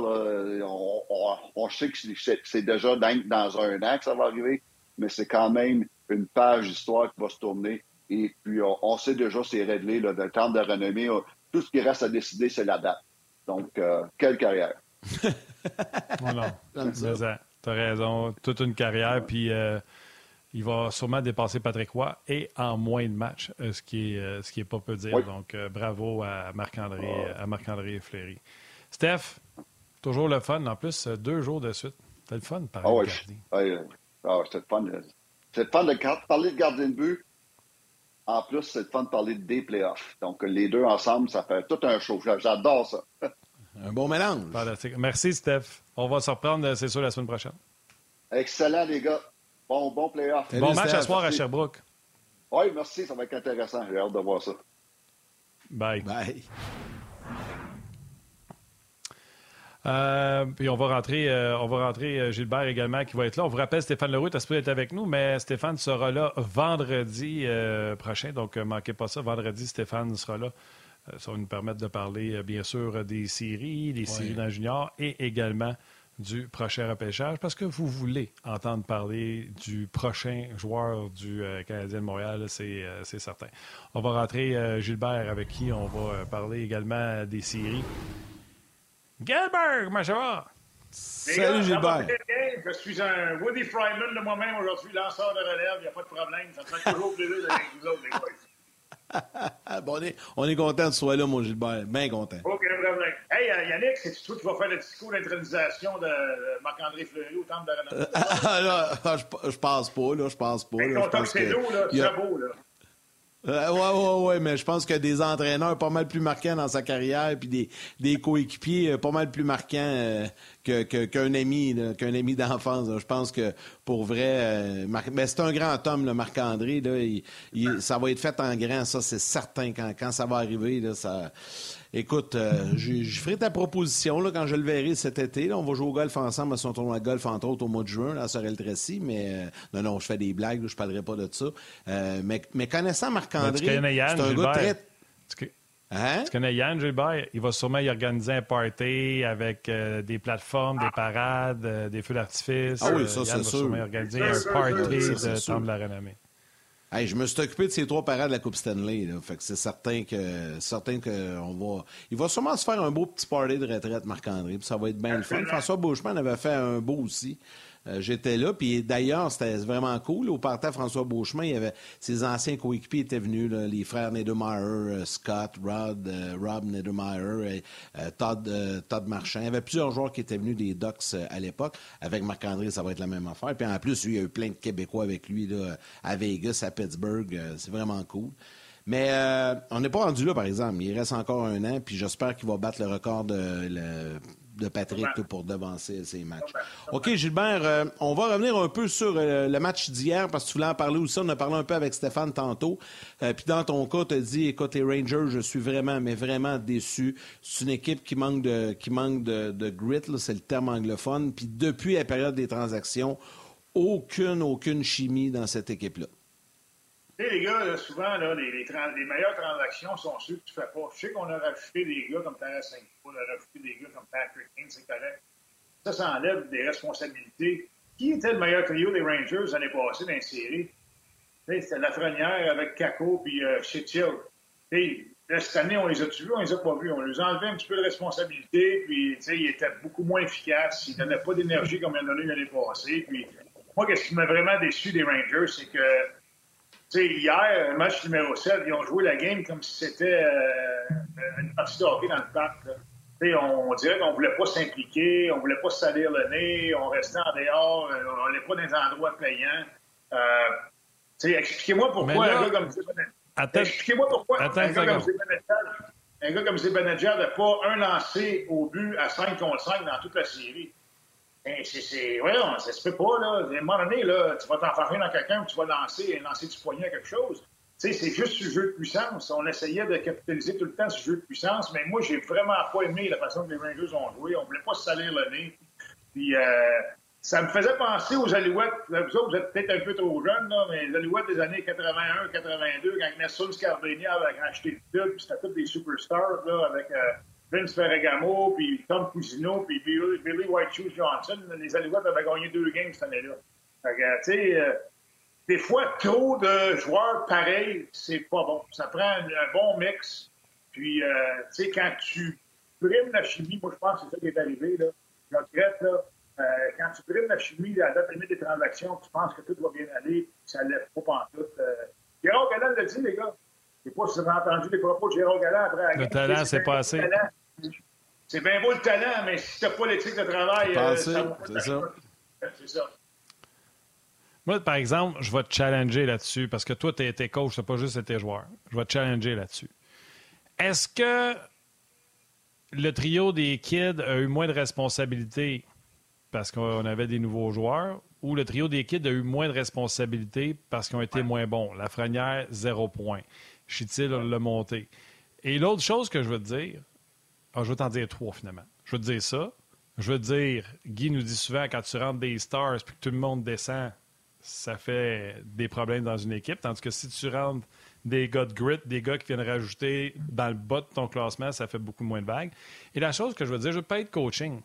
On, sait que c'est déjà dans, un an que ça va arriver, mais c'est quand même une page d'histoire qui va se tourner. Et puis, on, sait déjà c'est réglé. Là, le temps de renommée, tout ce qui reste à décider, c'est la date. Donc, euh, quelle carrière. voilà. Tu as raison. Toute une carrière. Puis, euh, il va sûrement dépasser Patrick Roy et en moins de matchs, euh, ce qui est, euh, ce qui est pas peu dire. Donc, euh, bravo à Marc-André à Marc-André Fleury. Steph, toujours le fun. En plus, deux jours de suite. C'était le fun de parler oh, de gardien. Ah, c'était le fun. C'est le fun de parler de gardien de but. En plus, c'est le fun de parler des playoffs. Donc, les deux ensemble, ça fait tout un show. J'adore ça. un bon mélange. Merci, Steph. On va se reprendre, c'est sûr, la semaine prochaine. Excellent, les gars. Bon, bon playoff. Bon match à soir à Sherbrooke. Oui, merci, ça va être intéressant. J'ai hâte de voir ça. Bye. Bye. Euh, puis on va rentrer, euh, on va rentrer euh, Gilbert également qui va être là. On vous rappelle Stéphane Leroux, tu as être avec nous, mais Stéphane sera là vendredi prochain, donc ne manquez pas ça. Vendredi, Stéphane sera là. ça va nous permettre de parler, bien sûr, des séries, des séries dans junior et également du prochain repêchage parce que vous voulez entendre parler du prochain joueur du euh, Canadien de Montréal, euh, c'est certain. On va rentrer euh, Gilbert avec qui on va parler également des séries. Gilbert, comment ça va? Salut Gilbert. Je suis un Woody Fryman de moi-même aujourd'hui, lanceur de relève, il n'y a pas de problème. Ça me fait toujours plaisir d'être avec vous autres, les boys. bon, on, est, on est content de soit là, mon Gilbert. Bien content. OK, euh, Yannick, c'est toi qui vas faire le discours d'intronisation de Marc-André Fleury au temple de Renan? Ah, je, je pense pas, là. Je pense pas. Là, ton c'est là, beau, là. Euh, ouais, ouais, ouais, mais je pense que des entraîneurs pas mal plus marquants dans sa carrière, puis des, des coéquipiers euh, pas mal plus marquants qu'un ami, qu'un ami d'enfance. Je pense que pour vrai, euh, mais c'est un grand homme, le Marc-André. ça va être fait en grand, ça, c'est certain. Quand, quand ça va arriver, là, ça. Écoute, euh, je, ferai ta proposition là, quand je le verrai cet été. on va jouer au golf ensemble à son tournoi de golf, entre autres, au mois de juin, là, à Sorel-Tracy. Mais euh, non, non, je fais des blagues, je ne parlerai pas de ça. mais, mais connaissant Marc-André, c'est un gars très... Hein? Tu connais Yann Gilbert? Il va sûrement y organiser un party avec euh, des plateformes, des parades, euh, des feux d'artifice. Ah oui, ça, euh, c'est sûr. va sûrement organiser un party de Temple de la Renommée. Hey, je me suis occupé de ces trois parades de la Coupe Stanley. Que c'est certain que certain que on va. Il va sûrement se faire un beau petit party de retraite, Marc-André. Ça va être bien le fun. François Beauchemin avait fait un beau aussi. Euh, j'étais là. Puis d'ailleurs, c'était vraiment cool. Au parterre François Beauchemin, il y avait ses anciens coéquipiers étaient venus, les frères Nedermeyer, euh, Scott, Rod, euh, Rob Nedermeyer, Todd, Todd Marchand. Il y avait plusieurs joueurs qui étaient venus des Ducks à l'époque. Avec Marc-André, ça va être la même affaire. Puis en plus, lui, il y a eu plein de Québécois avec lui là, à Vegas, à Pittsburgh. c'est vraiment cool. Mais on n'est pas rendu là, par exemple. Il reste encore un an, puis j'espère qu'il va battre le record de le, de Patrick pour devancer ces matchs. OK, Gilbert, euh, on va revenir un peu sur euh, le match d'hier parce que tu voulais en parler aussi. On a parlé un peu avec Stéphane tantôt. Euh, puis dans ton cas, tu as dit écoute, les Rangers, je suis vraiment, mais vraiment déçu. C'est une équipe qui manque de, qui manque de, grit, c'est le terme anglophone. Puis depuis la période des transactions, aucune, aucune chimie dans cette équipe-là. Tu sais, les gars, souvent, là, les, les, meilleures transactions sont ceux que tu fais pas. Je sais qu'on a rajouté des gars comme Tarasenko, on a rajouté des gars comme Patrick Kane, c'est correct. Ça, ça enlève des responsabilités. Qui était le meilleur trio des Rangers l'année passée dans les séries? C'était Lafrenière avec Kako puis euh, cette année, on les a-tu vus? On les a pas vus. On les a enlevé un petit peu de responsabilité, puis ils étaient beaucoup moins efficaces. Ils donnaient pas d'énergie comme ils en donné l'année passée. Puis, moi, ce qui m'a vraiment déçu des Rangers, c'est que hier, match numéro 7, ils ont joué la game comme si c'était euh, une partie de hockey dans le parc. On, dirait qu'on ne voulait pas s'impliquer, on ne voulait pas se salir le nez, on restait en dehors, euh, on n'allait pas dans des endroits payants. Euh, expliquez-moi pourquoi un gars comme Expliquez-moi pourquoi un, gars comme un gars comme Zibanejad n'a pas un lancé au but à 5 contre 5 dans toute la série. Ben, c'est, ouais, ça se fait pas, là. À un moment donné, là, tu vas t'enfarger dans quelqu'un ou tu vas lancer, lancer du poignet à quelque chose. c'est juste ce jeu de puissance. On essayait de capitaliser tout le temps ce jeu de puissance, mais moi, j'ai vraiment pas aimé la façon que les Rangers ont joué. On voulait pas se salir le nez. Puis, euh, ça me faisait penser aux Alouettes. Vous autres, vous êtes peut-être un peu trop jeunes, là, mais les Alouettes des années 81, 82, quand Nessun Scardini avait acheté le club, c'était tous des superstars, là, avec. Euh, Vince Ferragamo, puis Tom Cousino, puis Billy, White Shoes Johnson. Les Alouettes avaient gagné deux games cette année-là. tu sais, euh, des fois, trop de joueurs pareils, c'est pas bon. Ça prend un, bon mix. Puis, euh, tu sais, quand tu brimes la chimie, moi, je pense que c'est ça qui est arrivé, là. Je regrette, là. Euh, quand tu brimes la chimie à la date limite des transactions, tu penses que tout va bien aller, ça ne lève pas en tout. Gérard Galland l'a dit, les gars. Je ne sais pas si vous avez entendu les propos de Gérard Galland après Le talent, c'est pas assez. C'est bien beau le talent, mais si tu n'as pas l'éthique de travail, euh, c'est ça. C'est ça. Moi, par exemple, je vais te challenger là-dessus parce que toi, tu es, coach, c'est pas juste tes joueurs. Je vais te challenger là-dessus. Est-ce que le trio des kids a eu moins de responsabilités parce qu'on avait des nouveaux joueurs ou le trio des kids a eu moins de responsabilités parce qu'ils ont été moins bons? La Frenière, zéro point. Chitil l'a monté. Et l'autre chose que je veux te dire, ah, je vais t'en dire trois finalement. Je veux te dire ça. Je veux te dire, Guy nous dit souvent, quand tu rentres des stars et que tout le monde descend, ça fait des problèmes dans une équipe. Tandis que si tu rentres des gars de grit, des gars qui viennent rajouter dans le bas de ton classement, ça fait beaucoup moins de vagues. Et la chose que je veux dire, je veux pas être coaching.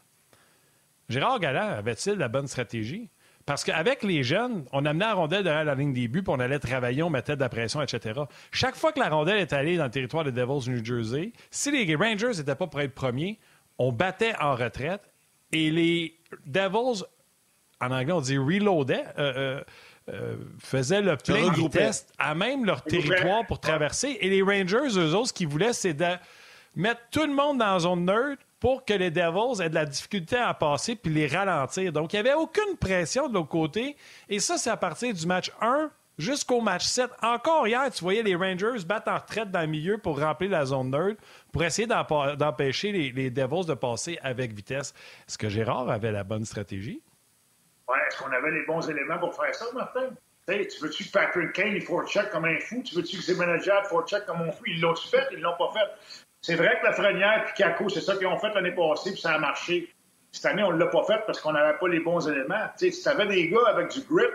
Gérard Galland avait-il la bonne stratégie? Parce qu'avec les jeunes, on amenait la rondelle derrière la ligne des buts, puis on allait travailler, on mettait de la pression, etc. Chaque fois que la rondelle est allée dans le territoire des Devils du New Jersey, si les Rangers n'étaient pas pour être premiers, on battait en retraite et les Devils, en anglais on dit reloadaient, euh, euh, euh, faisaient le plein de test à même leur territoire pour traverser. Et les Rangers, eux autres, ce qu'ils voulaient, c'est de mettre tout le monde dans la zone neutre pour que les Devils aient de la difficulté à passer puis les ralentir. Donc, il n'y avait aucune pression de l'autre côté. Et ça, c'est à partir du match 1 jusqu'au match 7. Encore hier, tu voyais les Rangers battre en retraite dans le milieu pour remplir la zone neutre, pour essayer d'empêcher les, Devils de passer avec vitesse. Est-ce que Gérard avait la bonne stratégie? Oui, est-ce qu'on avait les bons éléments pour faire ça, Martin? tu veux-tu que Patrick Kane, il faut check comme un fou? Tu veux-tu que ses managers faut check comme un fou? Ils l'ont fait? Ils l'ont pas fait. C'est vrai que la Frenière et Kako, c'est ça qu'ils ont fait l'année passée, puis ça a marché. Cette année, on ne l'a pas fait parce qu'on n'avait pas les bons éléments. sais, si tu avais des gars avec du grip,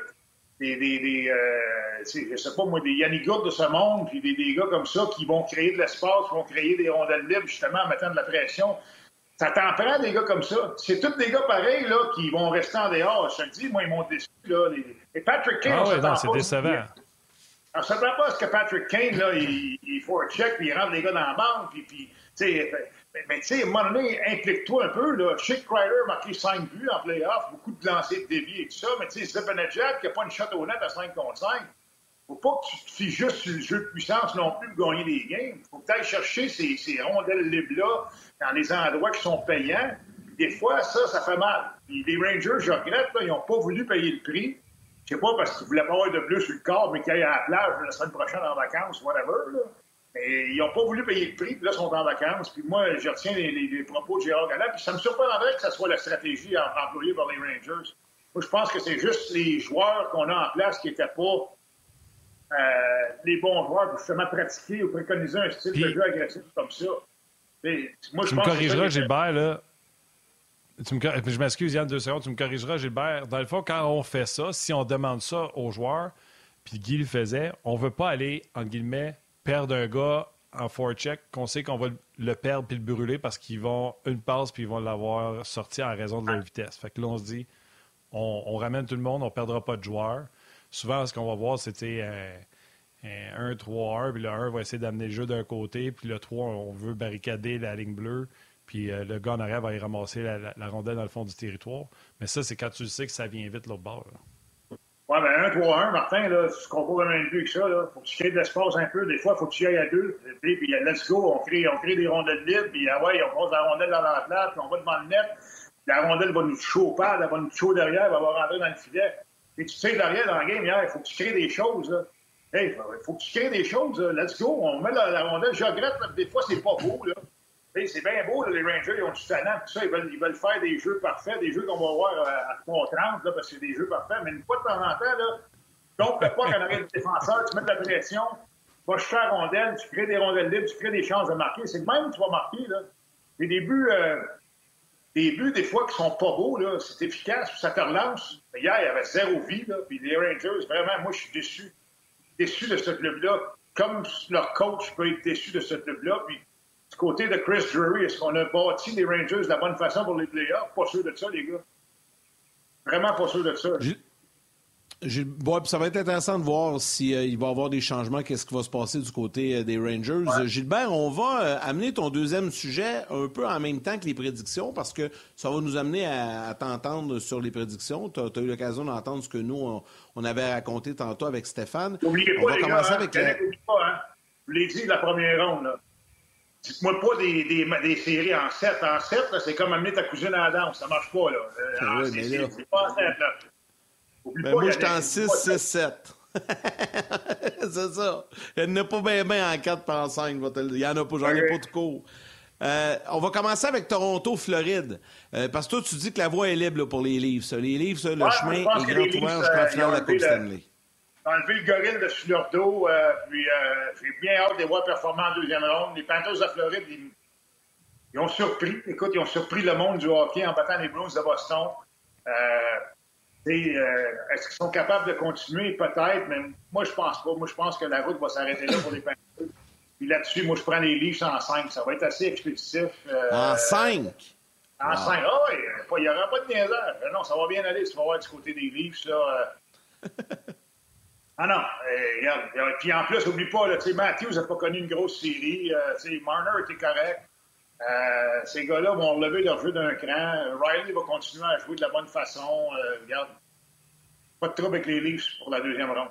des, des, des euh, je sais pas moi, des Yannick de ce monde, puis des, des, gars comme ça qui vont créer de l'espace, qui vont créer des rondelles libres, justement, en mettant de la pression. Ça t'en prend des gars comme ça. C'est tous des gars pareils, là, qui vont rester en dehors. Je te le dis, moi, ils m'ont déçu, là. Et Patrick King, ah oui, non, c'est décevant. On ne s'attend pas ce que Patrick Kane, là, il, il faut un check, puis il rentre les gars dans la banque, puis, puis tu sais, mais, tu sais, à un moment donné, implique-toi un peu. Là. Chick Kreider a marqué 5 buts en playoff, beaucoup de lancers de déviés et tout ça, mais tu sais, Zibanejad qui n'a pas une shot au net à 5 contre 5, faut pas que tu te fies juste sur le jeu de puissance non plus pour gagner des games. faut que tu ailles chercher ces, ces rondelles libres-là dans les endroits qui sont payants. Des fois, ça, ça fait mal. Puis les Rangers, je regrette, là, ils n'ont pas voulu payer le prix. Je sais pas parce qu'ils voulaient pas avoir de bleu sur le corps, mais qu'ils aillent à la plage la semaine prochaine en vacances, whatever. Là. Mais ils n'ont pas voulu payer le prix, puis là, ils sont en vacances. Puis moi, je retiens les, propos de Gérard Galland, puis ça me surprendrait que ce soit la stratégie employée par les Rangers. Moi, je pense que c'est juste les joueurs qu'on a en place qui n'étaient pas euh, les bons joueurs pour justement pratiquer ou préconiser un style de jeu agressif comme ça. moi, je tu me corrigeras, Gilbert, là. Tu me, je m'excuse, Yann, deux secondes. Tu me corrigeras, Gilbert. Dans le fond, quand on fait ça, si on demande ça aux joueurs, puis Guy le faisait, on ne veut pas aller, en guillemets, perdre un gars en forecheck qu'on sait qu'on va le perdre puis le brûler parce qu'ils vont une passe puis ils vont l'avoir sorti en raison de leur vitesse. Fait que là, on se dit, on, ramène tout le monde, on ne perdra pas de joueurs. Souvent, ce qu'on va voir, c'était un, 1-3-1, puis le 1 va essayer d'amener le jeu d'un côté, puis le 3, on veut barricader la ligne bleue, puis euh, le gars en arrière va y ramasser la, rondelle dans le fond du territoire. Mais ça, c'est quand tu sais que ça vient vite l'autre bord. Ouais, ben 1-3-1, Martin, là, tu comprends même plus que ça. Là. Faut que tu crées de l'espace un peu. Des fois, il faut que tu y ailles à deux. Puis, puis let's go, on crée, on crée des rondelles libres. Puis, ah ouais, on pose la rondelle dans la place, puis on va devant le net. La rondelle va nous chauffer, elle va nous chauffer derrière, elle va rentrer dans le filet. Et tu sais derrière dans la game hier, il faut que tu crées des choses. Là. Hey, faut que tu crées des choses. Let's go, on met la, rondelle. Je regrette, des fois, c'est pas beau. Là. C'est bien beau, les Rangers, ils ont du talent, tout ça. Ils veulent, ils veulent faire des jeux parfaits, des jeux qu'on va voir à 3-30, parce que c'est des jeux parfaits. Mais une fois de temps en temps, là, donc, pas qu'en arrière du défenseur, tu mets de la pression, tu vas chercher la rondelle, tu crées des rondelles libres, tu crées des chances de marquer. C'est le même que tu vas marquer, là. Des buts, euh, des buts, des fois, qui sont pas beaux, là, c'est efficace, ça te relance. Hier, il y avait zéro vie, là, puis les Rangers, vraiment, moi, je suis déçu. Déçu de ce club-là. Comme leur coach peut être déçu de ce club-là, puis du côté de Chris Drury, est-ce qu'on a bâti les Rangers de la bonne façon pour les playoffs? Pas sûr de ça, les gars. Vraiment pas sûr de ça. ça va être intéressant de voir s'il euh, va y avoir des changements, qu'est-ce qui va se passer du côté euh, des Rangers. Gilbert, on va euh, amener ton deuxième sujet un peu en même temps que les prédictions parce que ça va nous amener à, t'entendre sur les prédictions. Tu as, eu l'occasion d'entendre ce que nous, on, avait raconté tantôt avec Stéphane. N'oubliez pas, on va commencer hein, avec... La... Pas, hein? L'avez dit, la première ronde. Là. Dites-moi pas des, des, des, séries en 7. En 7, c'est comme amener ta cousine à la danse. Ça marche pas, là. Euh, c'est pas en 7, là. Ben moi, j'étais en 6, 6, 7. c'est ça. Il n'y en a pas bien bien en 4 par en 5. Il y en a pas. J'en ai pas de cours. Euh, on va commencer avec Toronto, Floride. Euh, parce que toi, tu dis que la voie est libre là, pour les livres. Ça. Les livres, ça, le chemin est grand ouvert jusqu'à la finale de la Coupe Stanley enlevé le gorille de sur leur dos. Euh, puis euh, j'ai bien hâte de les voir performer en deuxième ronde. Les Panthers de Floride, ils, ont surpris. Écoute, ils ont surpris le monde du hockey en battant les Blues de Boston. Euh, est-ce qu'ils sont capables de continuer? Peut-être, mais moi, je pense pas. Moi, je pense que la route va s'arrêter là pour les Panthers. Puis là-dessus, moi, je prends les Leafs en 5. Ça va être assez expéditif. en 5? En 5. Ah oui, il n'y aura pas de niaiseur. Non, ça va bien aller. Tu vas voir du côté des. Là, Ah non, euh, regarde. Puis en plus, n'oublie pas, là, Matthews n'a pas connu une grosse série. Euh, Marner était correct. Euh, ces gars-là vont relever leur jeu d'un cran. Riley va continuer à jouer de la bonne façon. Euh, regarde, pas de trouble avec les Leafs pour la deuxième ronde.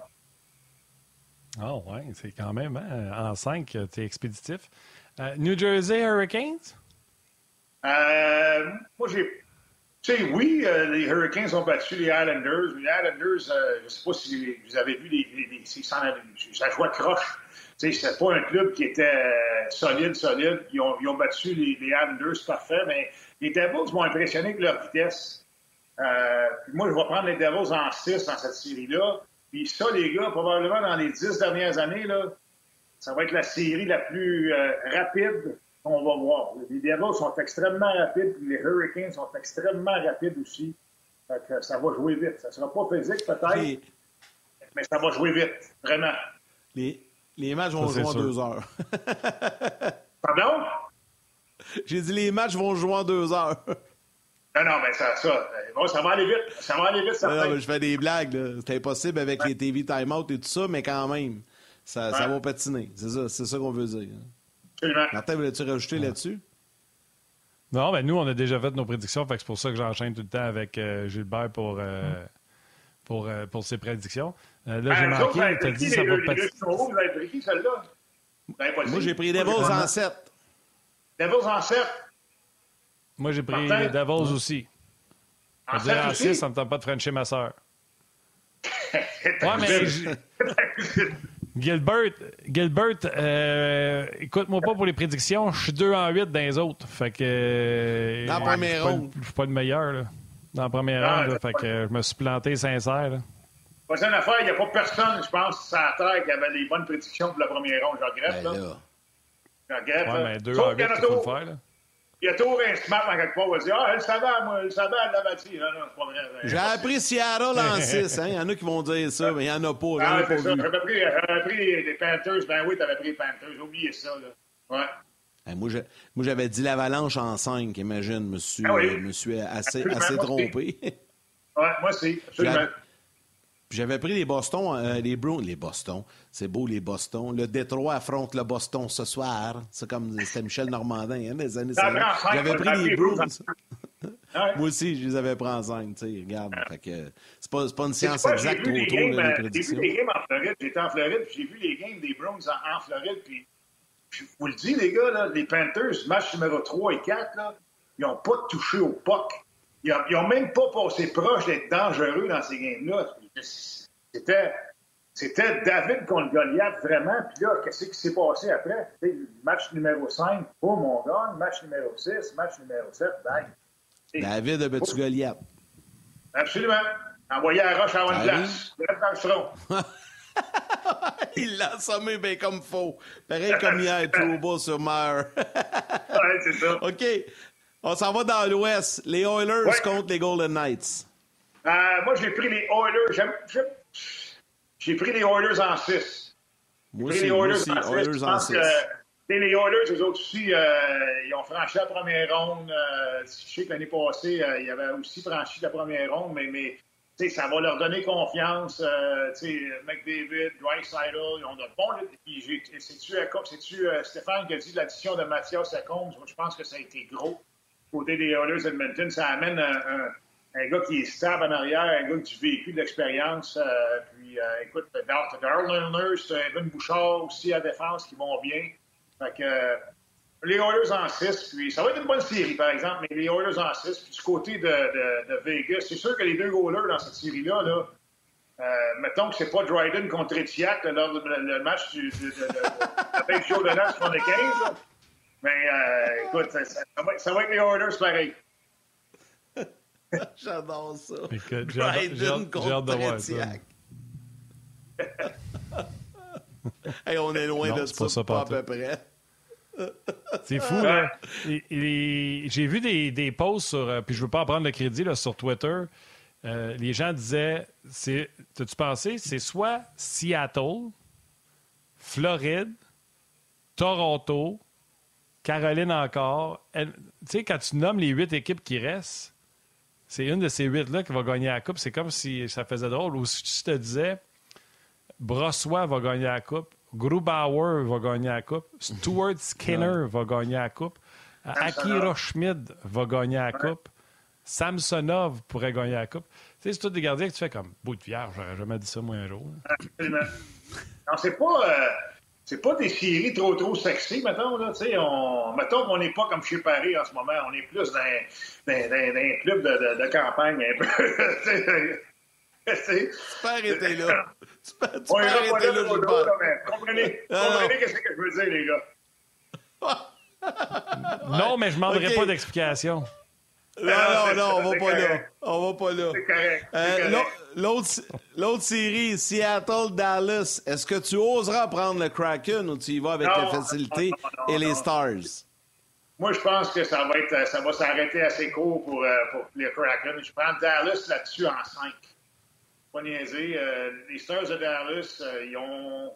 Ah oh, ouais, c'est quand même, hein, en 5, tu es expéditif. New Jersey Hurricanes? moi, j'ai Tu sais, oui, euh, les Hurricanes ont battu les Islanders. Les Islanders, euh, je ne sais pas si vous avez vu, les, les, les, ça jouait croche. Tu sais, pas un club qui était euh, solide, solide. Ils ont, ils ont battu les, Islanders parfait, mais les Devils m'ont impressionné avec leur vitesse. Euh, moi, je vais prendre les Devils en 6 dans cette série-là. Puis ça, les gars, probablement dans les dix dernières années, là, ça va être la série la plus euh, rapide qu'on va voir. Les Devils sont extrêmement rapides, puis les Hurricanes sont extrêmement rapides aussi. Fait que ça va jouer vite. Ça ne sera pas physique peut-être, les... mais ça va jouer vite, vraiment. Les, les matchs vont jouer en deux heures. Pardon? J'ai dit les matchs vont jouer en deux heures. Non, non, mais ça, ça, bon, ça va aller vite. Ça va aller vite, ça non, non, je fais des blagues. C'est impossible avec ouais. les TV timeout et tout ça, mais quand même, ça, ouais. ça va patiner. C'est ça, c'est ça qu'on veut dire. Absolument. Martin, voulais-tu rajouter ouais. là-dessus? Non, ben nous, on a déjà fait nos prédictions, fait que c'est pour ça que j'enchaîne tout le temps avec euh, Gilbert pour, euh, pour, euh, pour ses prédictions. là, j'ai manqué, tu as dit ça va. Vous avez pris qui, celle-là? Moi, j'ai pris Devils en 7. Devils en 7? Moi, j'ai pris Devils aussi. En, dire, en 6, ça ne me tente pas de frencher ma soeur. ouais, mais. Gilbert, Gilbert euh, écoute-moi pas pour les prédictions. Je suis 2 en 8 dans les autres. Fait que. Dans la première ronde. Je suis pas le meilleur, là. Dans la première Ah, ronde, Fait que je me suis planté sincère, là. Prochaine affaire, il n'y a pas personne, je pense, sur la terre qui avait les bonnes prédictions pour la première ronde. Je regrette, Ben là. là. Je regrette. Ouais, mais 2 Sauf en qu'il y 8, en a il faut le faire, là. Il y a toujours un smart dans quelque part. On va dire Ah, elle le savait, moi, elle le savait, elle l'avait dit. Non, non, c'est pas vrai. J'ai appris Seattle en 6. Hein? Il y en a qui vont dire ça, mais il n'y en a pas. Ah, c'est ça. J'avais pris, pris les Panthers. Ben oui, t'avais pris les Panthers. J'ai oublié ça, là. Ouais. Hey, moi, j'avais dit l'avalanche en 5, imagine. Je me suis, Ah oui. me suis assez, assez trompé. Ouais, moi aussi. Absolument. J'avais pris les Boston, euh, les Browns, les Boston. C'est beau, les Boston. Le Détroit affronte le Boston ce soir. C'est comme c'était Michel Normandin, hein, des années 50. non, cinq, J'avais pris les les Browns. Moi aussi, je les avais pris en 5, tu sais, regarde. Fait que c'est pas, c'est pas une science quoi, exacte les trop, games, là, les euh, J'ai vu les games en Floride. J'étais en Floride, puis j'ai vu les games des Browns en, en Floride. Puis, je vous le dis, les gars, là, les Panthers, match numéro 3 et 4, là, ils n'ont pas touché au puck. Ils n'ont même pas passé proche d'être dangereux dans ces games-là. C'était. C'était David contre Goliath, vraiment. Puis là, qu'est-ce qui s'est passé après? Match numéro 5, boum, on gagne. Match numéro 6, match numéro 7, bang. David a battu Goliath. Absolument. Envoyé à Roche à une place. Il l'a assommé bien comme faux. Pareil comme hier, tout bas sur mer. Ouais, c'est ça. OK. On s'en va dans l'Ouest. Les Oilers Ouais. contre les Golden Knights. Euh, moi, j'ai pris les Oilers. J'ai pris les Oilers en 6. Moi J'ai aussi, pris les Oilers aussi, en 6. Oilers Je en pense 6. que les Oilers, eux autres aussi, euh, ils ont franchi la première ronde. Euh, je sais que l'année passée, ils avaient aussi franchi la première ronde, mais, mais ça va leur donner confiance. McDavid, Dreisaitl, ils ont de bons... C'est-tu Stéphane qui a dit l'addition de Mathias Combs? Moi, je pense que ça a été gros. Côté des Oilers Edmonton, ça amène un, un- un gars qui est stable en arrière, un gars qui a du vécu, de l'expérience. euh, puis, euh, écoute, Dar- Darnell Nurse, Evan Bouchard aussi à défense qui vont bien. Fait que euh, les Oilers en 6, puis ça va être une bonne série, par exemple, mais les Oilers en 6, puis du côté de, de- Vegas, c'est sûr que les deux goalers dans cette série-là, là, mettons que c'est pas Dryden contre Etiak là, lors du match du, de, avec Joe Donald 75, là. mais écoute, ça, ça va, ça va être les Oilers pareil. J'adore ça. Écoute, j'ai hâte- de voir ça. Tretiak. hey, on est loin Non, de ça, pas pas à peu près. C'est fou, là. Et- et J'ai vu des, des posts sur. euh, puis je veux pas en prendre le crédit là, sur Twitter. Euh, les gens disaient c'est, T'as-tu pensé? C'est soit Seattle, Floride, Toronto, Caroline encore. Tu sais, quand tu nommes les huit équipes qui restent, c'est une de ces huit-là qui va gagner la Coupe. C'est comme si ça faisait drôle. Ou si tu te disais Brossois va gagner la Coupe. Grubauer va gagner la Coupe. Stuart Skinner va gagner la Coupe. Akira Schmid va gagner la Coupe. Samsonov pourrait gagner la Coupe. Tu sais, c'est tous des gardiens que tu fais comme bout de vierge. J'aurais jamais dit ça, moi, un jour. Absolument. Non, c'est pas. euh, c'est pas des séries trop, trop sexy, mettons, là, tu sais, on, mettons qu'on n'est pas comme chez Paris en ce moment, on est plus dans, dans, dans, un club de, de, de, campagne, un peu, Super était là. Super, super était là, Gilbert. Comprenez, comprenez qu'est-ce que je veux dire, les gars. non, mais je ne demanderai okay. pas d'explication. Non, non, non, on va pas là. On va pas là. C'est correct. L'autre série, Seattle-Dallas, est-ce que tu oseras prendre le Kraken ou tu y vas avec la facilité et les Stars? Moi, je pense que ça va être, ça va s'arrêter assez court pour, euh, pour les Kraken. Je prends Dallas là-dessus en 5. Pas niaiser. Euh, les Stars de Dallas, euh, ils ont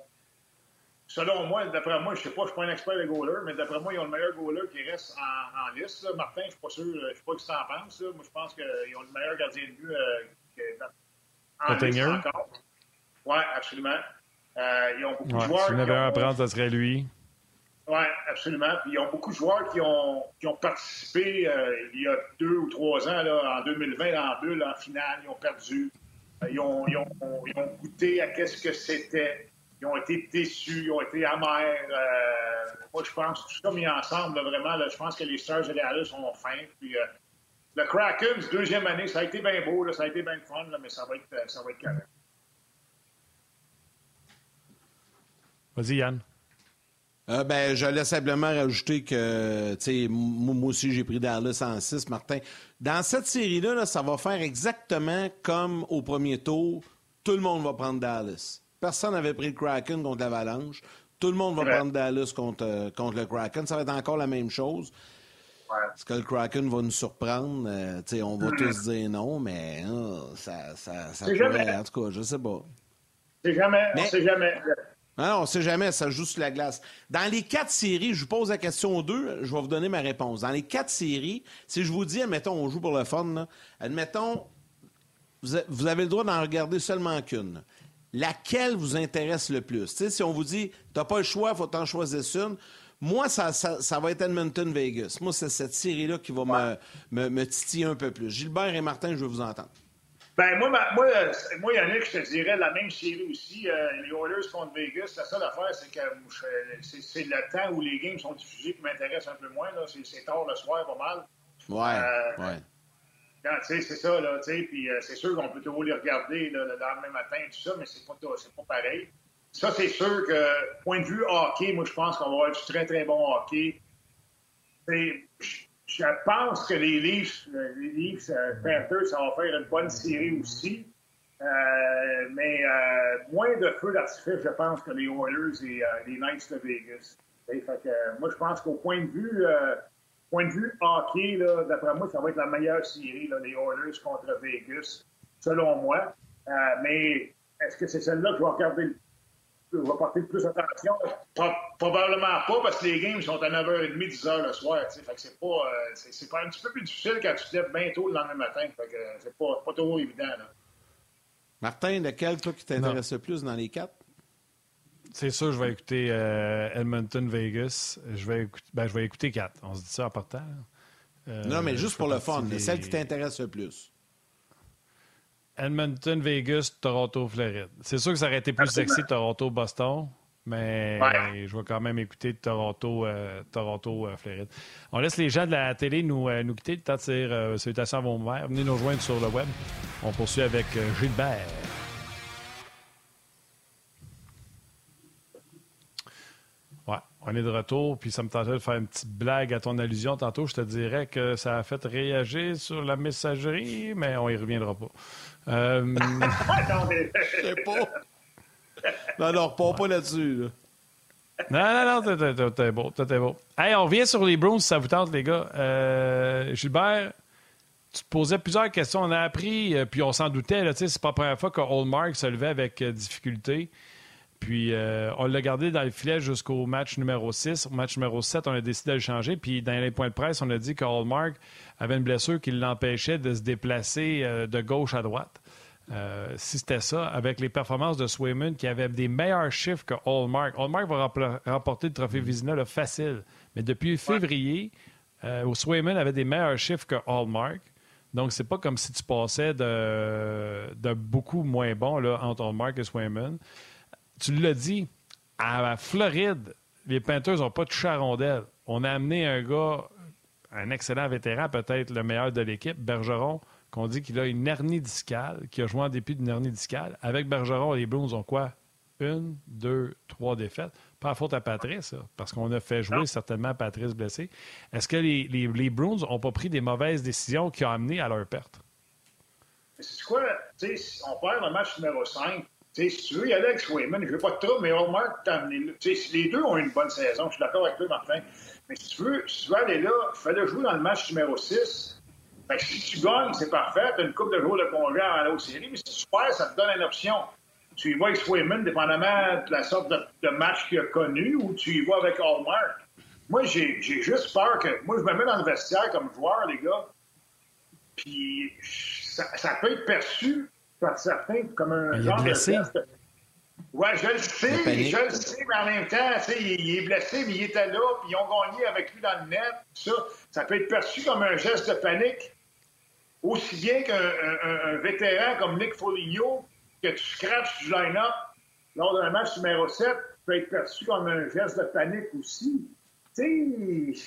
selon moi, d'après moi, je sais pas, je suis pas un expert de goaler, mais d'après moi, ils ont le meilleur goaler qui reste en, en liste. Là. Martin, je suis pas sûr, je sais pas ce que tu en penses. Là. Moi, je pense qu'ils ont le meilleur gardien de but euh, que, en liste encore. Oui, absolument. Euh, ils ont beaucoup ouais, de joueurs. Si il y avait un à prendre, ça serait lui. Oui, absolument. Puis ils ont beaucoup de joueurs qui ont, qui ont participé euh, il y a deux ou trois ans, là, en 2020, en bulle, en finale, ils ont perdu. Ils ont, ils ont, ils ont goûté à qu'est-ce que c'était ils ont été déçus, ils ont été amers. Euh, moi, je pense que tout ça mis ensemble, là, vraiment, là, je pense que les Stars et les Dallas ont faim. Puis, euh, le Kraken, deuxième année, ça a été bien beau, là, ça a été bien fun, là, mais ça va être, ça va être correct. Vas-y, Yann. Euh, ben, je laisse simplement rajouter que, tu sais, moi aussi, j'ai pris Dallas en 6, Martin. Dans cette série-là, là, ça va faire exactement comme au premier tour. Tout le monde va prendre Dallas. Personne n'avait pris le Kraken contre l'Avalanche. Tout le monde va prendre Dallas contre, euh, contre le Kraken. Ça va être encore la même chose. Ouais. Est-ce que le Kraken va nous surprendre? Euh, on va Mm-hmm. tous dire non, mais euh, ça, ça, ça pourrait, jamais. en tout cas, je sais pas. C'est jamais, Mais- on sait jamais. Non, non, on sait jamais, ça joue sur la glace. Dans les quatre séries, je vous pose la question aux deux, je vais vous donner ma réponse. Dans les quatre séries, si je vous dis, admettons, on joue pour le fun, là, admettons, vous avez le droit d'en regarder seulement qu'une. Laquelle vous intéresse le plus? Si on vous dit, t'as pas le choix, faut t'en choisir une. Moi, ça, ça, ça va être Edmonton-Vegas. Moi, c'est cette série-là qui va me, me, me titiller un peu plus. Gilbert et Martin, je veux vous entendre. Ben, moi, ma- moi, euh, moi, Yannick, je te dirais la même série aussi. euh, les Oilers contre Vegas. La seule affaire, c'est que je- c'est le temps où les games sont diffusés qui m'intéresse un peu moins. C'est c'est tard le soir, pas mal. Ouais, Euh, ouais. C'est ça, là, puis euh, c'est sûr qu'on peut toujours les regarder le lendemain matin tout ça, mais c'est pas, pas pareil. Ça, c'est sûr que, point de vue hockey, moi, je pense qu'on va avoir du très, très bon hockey. Je pense que les Leafs, les Leafs, euh, Panthers, ça va faire une bonne série aussi. Euh, mais moins de feux d'artifice, je pense, que les Oilers et les Knights de Vegas. Moi, je pense qu'au point de vue point de vue hockey, là, d'après moi, ça va être la meilleure série, là, les Oilers contre Vegas, selon moi. Euh, mais est-ce que c'est celle-là que je vais regarder le je vais porter le plus attention? Pro- probablement pas, parce que les games sont à 9h30, 10h le soir. Fait que c'est pas, euh, c'est, c'est pas un petit peu plus difficile quand tu te lèves bien tôt le lendemain matin. Fait que euh, c'est pas, pas trop évident. Là. Martin, lequel, toi, qui t'intéresse le plus dans les quatre? C'est sûr, je vais écouter euh, Edmonton-Vegas. Je vais écouter, ben, je vais écouter 4. On se dit ça en partant. Euh, non, mais juste pour le fun, des- celle qui t'intéresse le plus. Edmonton, Vegas, Toronto, Floride. C'est sûr que ça aurait été plus Absolument. sexy Toronto, Boston, mais Ouais. je vais quand même écouter Toronto, euh, Toronto, Floride. On laisse les gens de la télé nous, euh, nous quitter. Le temps de dire euh, salutations à vos mères. Venez nous rejoindre sur le web. On poursuit avec euh, Gilbert. On est de retour, puis ça me tentait de faire une petite blague à ton allusion. Tantôt, je te dirais que ça a fait réagir sur la messagerie, mais on y reviendra pas. Euh, Non, mais- Je sais pas. Non, non, repars pas là-dessus. là. Non, non, non, t'es- beau, t'es- beau. Hey, on revient sur les Browns, si ça vous tente, les gars. Euh, Gilbert, tu te posais plusieurs questions. On a appris, euh, puis on s'en doutait, là, c'est pas la première fois que Hallmark se levait avec euh, difficulté. Puis euh, on l'a gardé dans le filet jusqu'au match numéro 6. Au match numéro 7, on a décidé de le changer. Puis dans les points de presse, on a dit que Hallmark avait une blessure qui l'empêchait de se déplacer euh, de gauche à droite. Euh, si c'était ça, avec les performances de Swayman qui avait des meilleurs chiffres que Hallmark. Hallmark va remporter le trophée Vizina là, facile. Mais depuis février, Swayman avait des meilleurs chiffres que Hallmark. Donc, c'est pas comme si tu passais de, de beaucoup moins bon là, entre Hallmark et Swayman. Tu l'as dit, À Floride, les Panthers n'ont pas touché à rondelle. On a amené un gars, un excellent vétéran, peut-être le meilleur de l'équipe, Bergeron, qu'on dit qu'il a une hernie discale, qui a joué en dépit d'une hernie discale. Avec Bergeron, les Bruins ont quoi? Une, deux, trois défaites. Pas à faute à Patrice, parce qu'on a fait jouer certainement Patrice blessé. Est-ce que les, les, les Bruins n'ont pas pris des mauvaises décisions qui ont amené à leur perte? C'est quoi? on perd le match numéro 5. Si tu veux y aller avec Swayman, je veux pas de trouble, mais Hallmark t'a là. Les deux ont une bonne saison, je suis d'accord avec toi, Martin. Mais si tu veux, si tu veux aller là, fallait jouer dans le match numéro 6. Fait que si tu gagnes, c'est parfait, tu une coupe de jours de congé en aller aux séries, mais si tu perds, ça te donne une option. Tu y vas avec Swayman, dépendamment de la sorte de, match qu'il a connu, ou tu y vas avec Hallmark. Moi, j'ai juste peur que. Moi, je me mets dans le vestiaire comme joueur, les gars. Puis ça, peut être perçu par certains comme un genre de geste. Oui, je le sais, je le sais, mais en même temps, il, il, est blessé, mais il était là, puis ils ont gagné avec lui dans le net. Ça, ça peut être perçu comme un geste de panique, aussi bien qu'un vétéran comme Nick Foligno, que tu scratches du line-up lors d'un match numéro 7, peut être perçu comme un geste de panique aussi. Tu sais,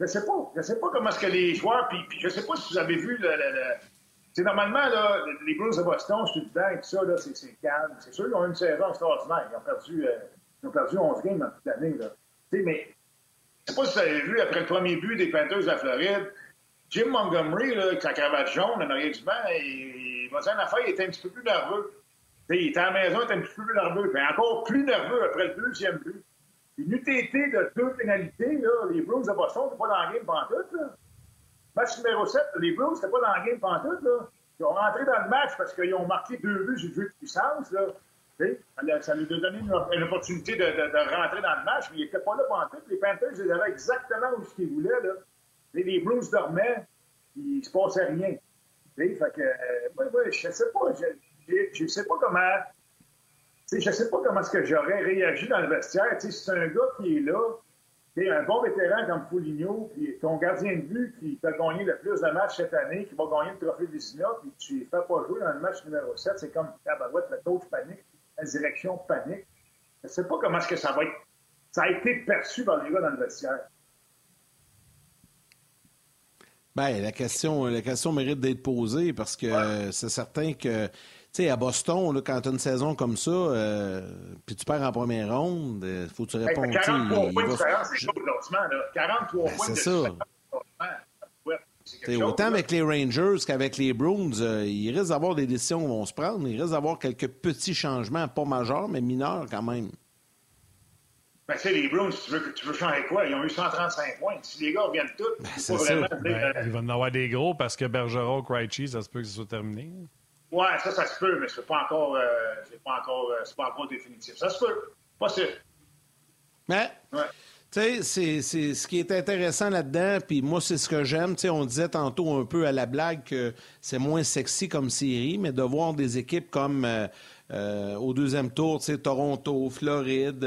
je sais pas. Je sais pas comment est-ce que les joueurs, puis, puis je sais pas si vous avez vu le c'est normalement, là, les Blues de Boston, je suis dedans et tout ça, c'est, calme. C'est sûr qu'ils ont une saison extraordinaire. Ils ont perdu, euh, ils ont perdu 11 games dans toute l'année. Mais je sais pas si vous avez vu, après le premier but des Panthers de la Floride, Jim Montgomery, là, avec sa cravate jaune en arrière du banc, il, une affaire, il était un petit peu plus nerveux. il était à la maison, il était un petit peu plus nerveux. Mais encore plus nerveux après le deuxième but. Une UTT de deux pénalités, là, les Blues de Boston, c'est pas dans la game pantoute, là. Match numéro 7, les Blues, c'était pas dans le game pantoute, là. Ils ont rentré dans le match parce qu'ils ont marqué deux buts le jeu de puissance, là. Ça lui a donné une, opportunité de, de, rentrer dans le match, mais ils n'étaient pas là pantoute. Les Panthers, ils avaient exactement où ce qu'ils voulaient, là. les Blues dormaient, il ne se passait rien. Fait que, euh, ouais, je sais pas, je, ne sais pas comment, je sais pas comment est-ce que j'aurais réagi dans le vestiaire. C'est un gars qui est là, un bon vétéran comme Foligno, puis ton gardien de but qui t'a gagné le plus de matchs cette année, qui va gagner le trophée Vizina, puis tu ne fais pas jouer dans le match numéro 7, c'est comme tabarouette, le coach panique, la direction panique. Je ne sais pas comment est-ce que ça va être. Ça a été perçu par les gars dans le vestiaire. Bien, la question, la question mérite d'être posée parce que c'est certain que sais, à Boston, là, quand tu as une saison comme ça, euh, puis tu perds en première ronde, il euh, faut que tu répondes. 43 points de différence, c'est chaud, là. 43 points C'est ça. Ouais, autant avec les Rangers qu'avec les Bruins, euh, il risque d'avoir des décisions qui vont se prendre. Il risque d'avoir quelques petits changements, pas majeurs, mais mineurs quand même. Ben, tu sais, les Bruins, tu veux, tu veux changer quoi? Ils ont eu 135 points. Si les gars reviennent tous, ben, c'est vraiment. Ben, il va en avoir des gros parce que Bergeron, Krejci, ça se peut que ce soit terminé. Ouais, ça, ça se peut, mais c'est pas encore, euh, pas encore, euh, c'est pas encore définitif. Ça se peut, pas sûr. Mais, tu sais, c'est ce qui est intéressant là-dedans, puis moi, c'est ce que j'aime. Tu sais, on disait tantôt un peu à la blague que c'est moins sexy comme série, mais de voir des équipes comme euh, au deuxième tour, tu sais, Toronto, Floride,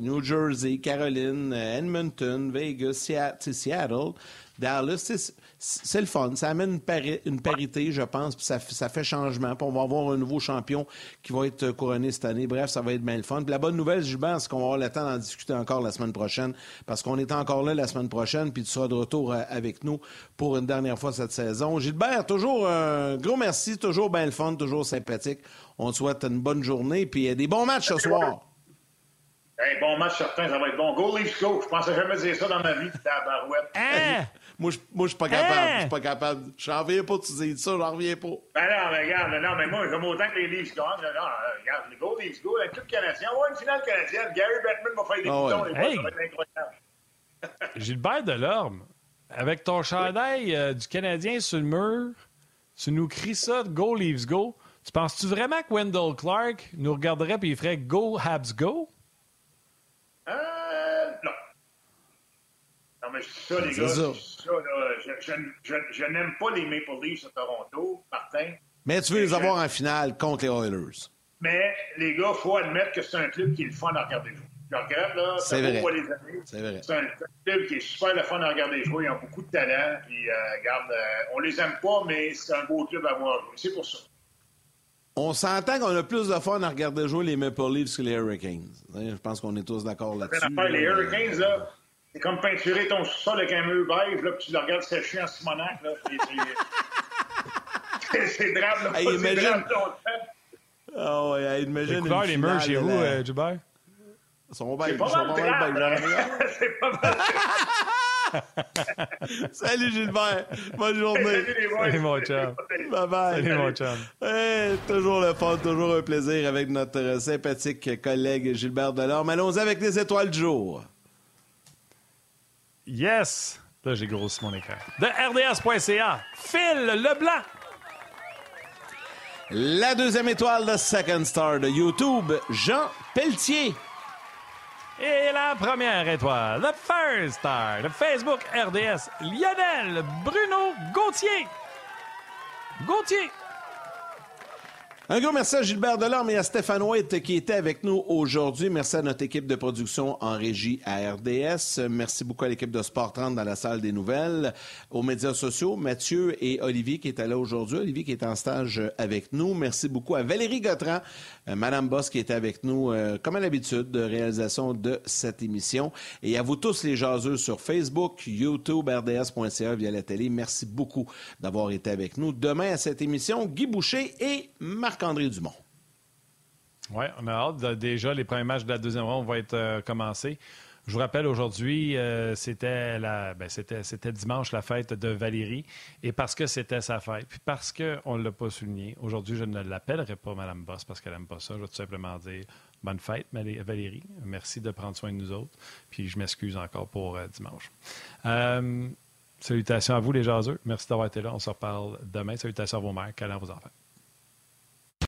New Jersey, Caroline, Edmonton, Vegas, Seattle, Dallas, c'est le fun. Ça amène une, parité, je pense, puis ça, fait changement. Puis on va avoir un nouveau champion qui va être couronné cette année. Bref, ça va être bien le fun. Puis la bonne nouvelle, je pense qu'on va avoir le temps d'en discuter encore la semaine prochaine, parce qu'on est encore là la semaine prochaine, puis tu seras de retour euh, avec nous pour une dernière fois cette saison. Gilbert, toujours un gros merci, toujours bien le fun, toujours sympathique. On te souhaite une bonne journée, puis des bons matchs ce soir. Hey, bon match certain, ça va être bon. Go Leafs go! Je pensais jamais dire ça dans ma vie, barouette. Hein? Moi, je, moi, je suis pas capable. Je suis pas capable. J'en reviens pas de tu dis ça, j'en reviens pas. Ben non, mais regarde, non, mais moi, j'aime autant que les Leafs gagnent. Non, regarde, les Go Leafs go, la club canadien. On va une finale canadienne. Gary Bettman va faire des oh, boutons. Ouais. Hey. Ça va être incroyable. Gilbert Delorme, avec ton chandail euh, du Canadien sur le mur, tu nous cries ça, Go Leafs go. Tu penses-tu vraiment que Wendell Clark nous regarderait et il ferait Go Habs go? Euh, non. Non, mais je dis ça, les gars. Ça. Ça, là, je, je, je, n'aime pas les Maple Leafs à Toronto, Martin. Mais tu veux les avoir en finale contre les Oilers. Mais, les gars, il faut admettre que c'est un club qui est le fun à regarder jouer. Je regrette, là. C'est vrai. C'est vrai. C'est un club qui est super le fun à regarder jouer. Ils ont beaucoup de talent. Puis, euh, regarde, euh, on les aime pas, mais c'est un beau club à voir. C'est pour ça. On s'entend qu'on a plus de fun à regarder jouer les Maple Leafs que les Hurricanes. Je pense qu'on est tous d'accord là-dessus. les Hurricanes, là, c'est comme peinturer ton sol avec un mur beige, là, puis tu le regardes sécher en Simonac. Là, c'est drame. Là, hey, imagine... Oh, ouais, imagine. Les couleurs, les murs chez vous, euh, Dubaï? Ils sont beige. Mal C'est pas mal. Salut Gilbert. Bonne journée. Salut mon chum. Bye bye. Salut mon chum. Hey, toujours le fun, toujours un plaisir avec notre sympathique collègue Gilbert Delorme. Allons avec les étoiles du jour. Yes! Là, j'ai grossi mon écran. De RDS.ca, Phil Leblanc. La deuxième étoile de Second Star de YouTube, Jean Pelletier. Et la première étoile, the first star de Facebook RDS, Lionel Bruno Gauthier. Gauthier. Un gros merci à Gilbert Delorme et à Stéphane White qui étaient avec nous aujourd'hui. Merci à notre équipe de production en régie à RDS. Merci beaucoup à l'équipe de Sport 30 dans la salle des nouvelles. Aux médias sociaux, Mathieu et Olivier qui étaient là aujourd'hui. Olivier qui est en stage avec nous. Merci beaucoup à Valérie Gautran, euh, Madame Boss qui était avec nous, euh, comme à l'habitude, de réalisation de cette émission. Et à vous tous les jaseux sur Facebook, YouTube, RDS.ca via la télé. Merci beaucoup d'avoir été avec nous. Demain à cette émission, Guy Boucher et Marc andré Dumont. Oui, on a hâte. Déjà, les premiers matchs de la deuxième ronde vont être euh, commencés. Je vous rappelle, aujourd'hui, euh, c'était, ben, c'était, c'était dimanche la fête de Valérie. Et parce que c'était sa fête, puis parce qu'on ne l'a pas souligné, aujourd'hui, je ne l'appellerai pas Madame Boss parce qu'elle n'aime pas ça. Je vais tout simplement dire bonne fête, Valérie. Merci de prendre soin de nous autres. Puis je m'excuse encore pour euh, dimanche. salutations à vous, les jaseux. Merci d'avoir été là. On se reparle demain. Salutations à vos mères. Câlins à vos enfants.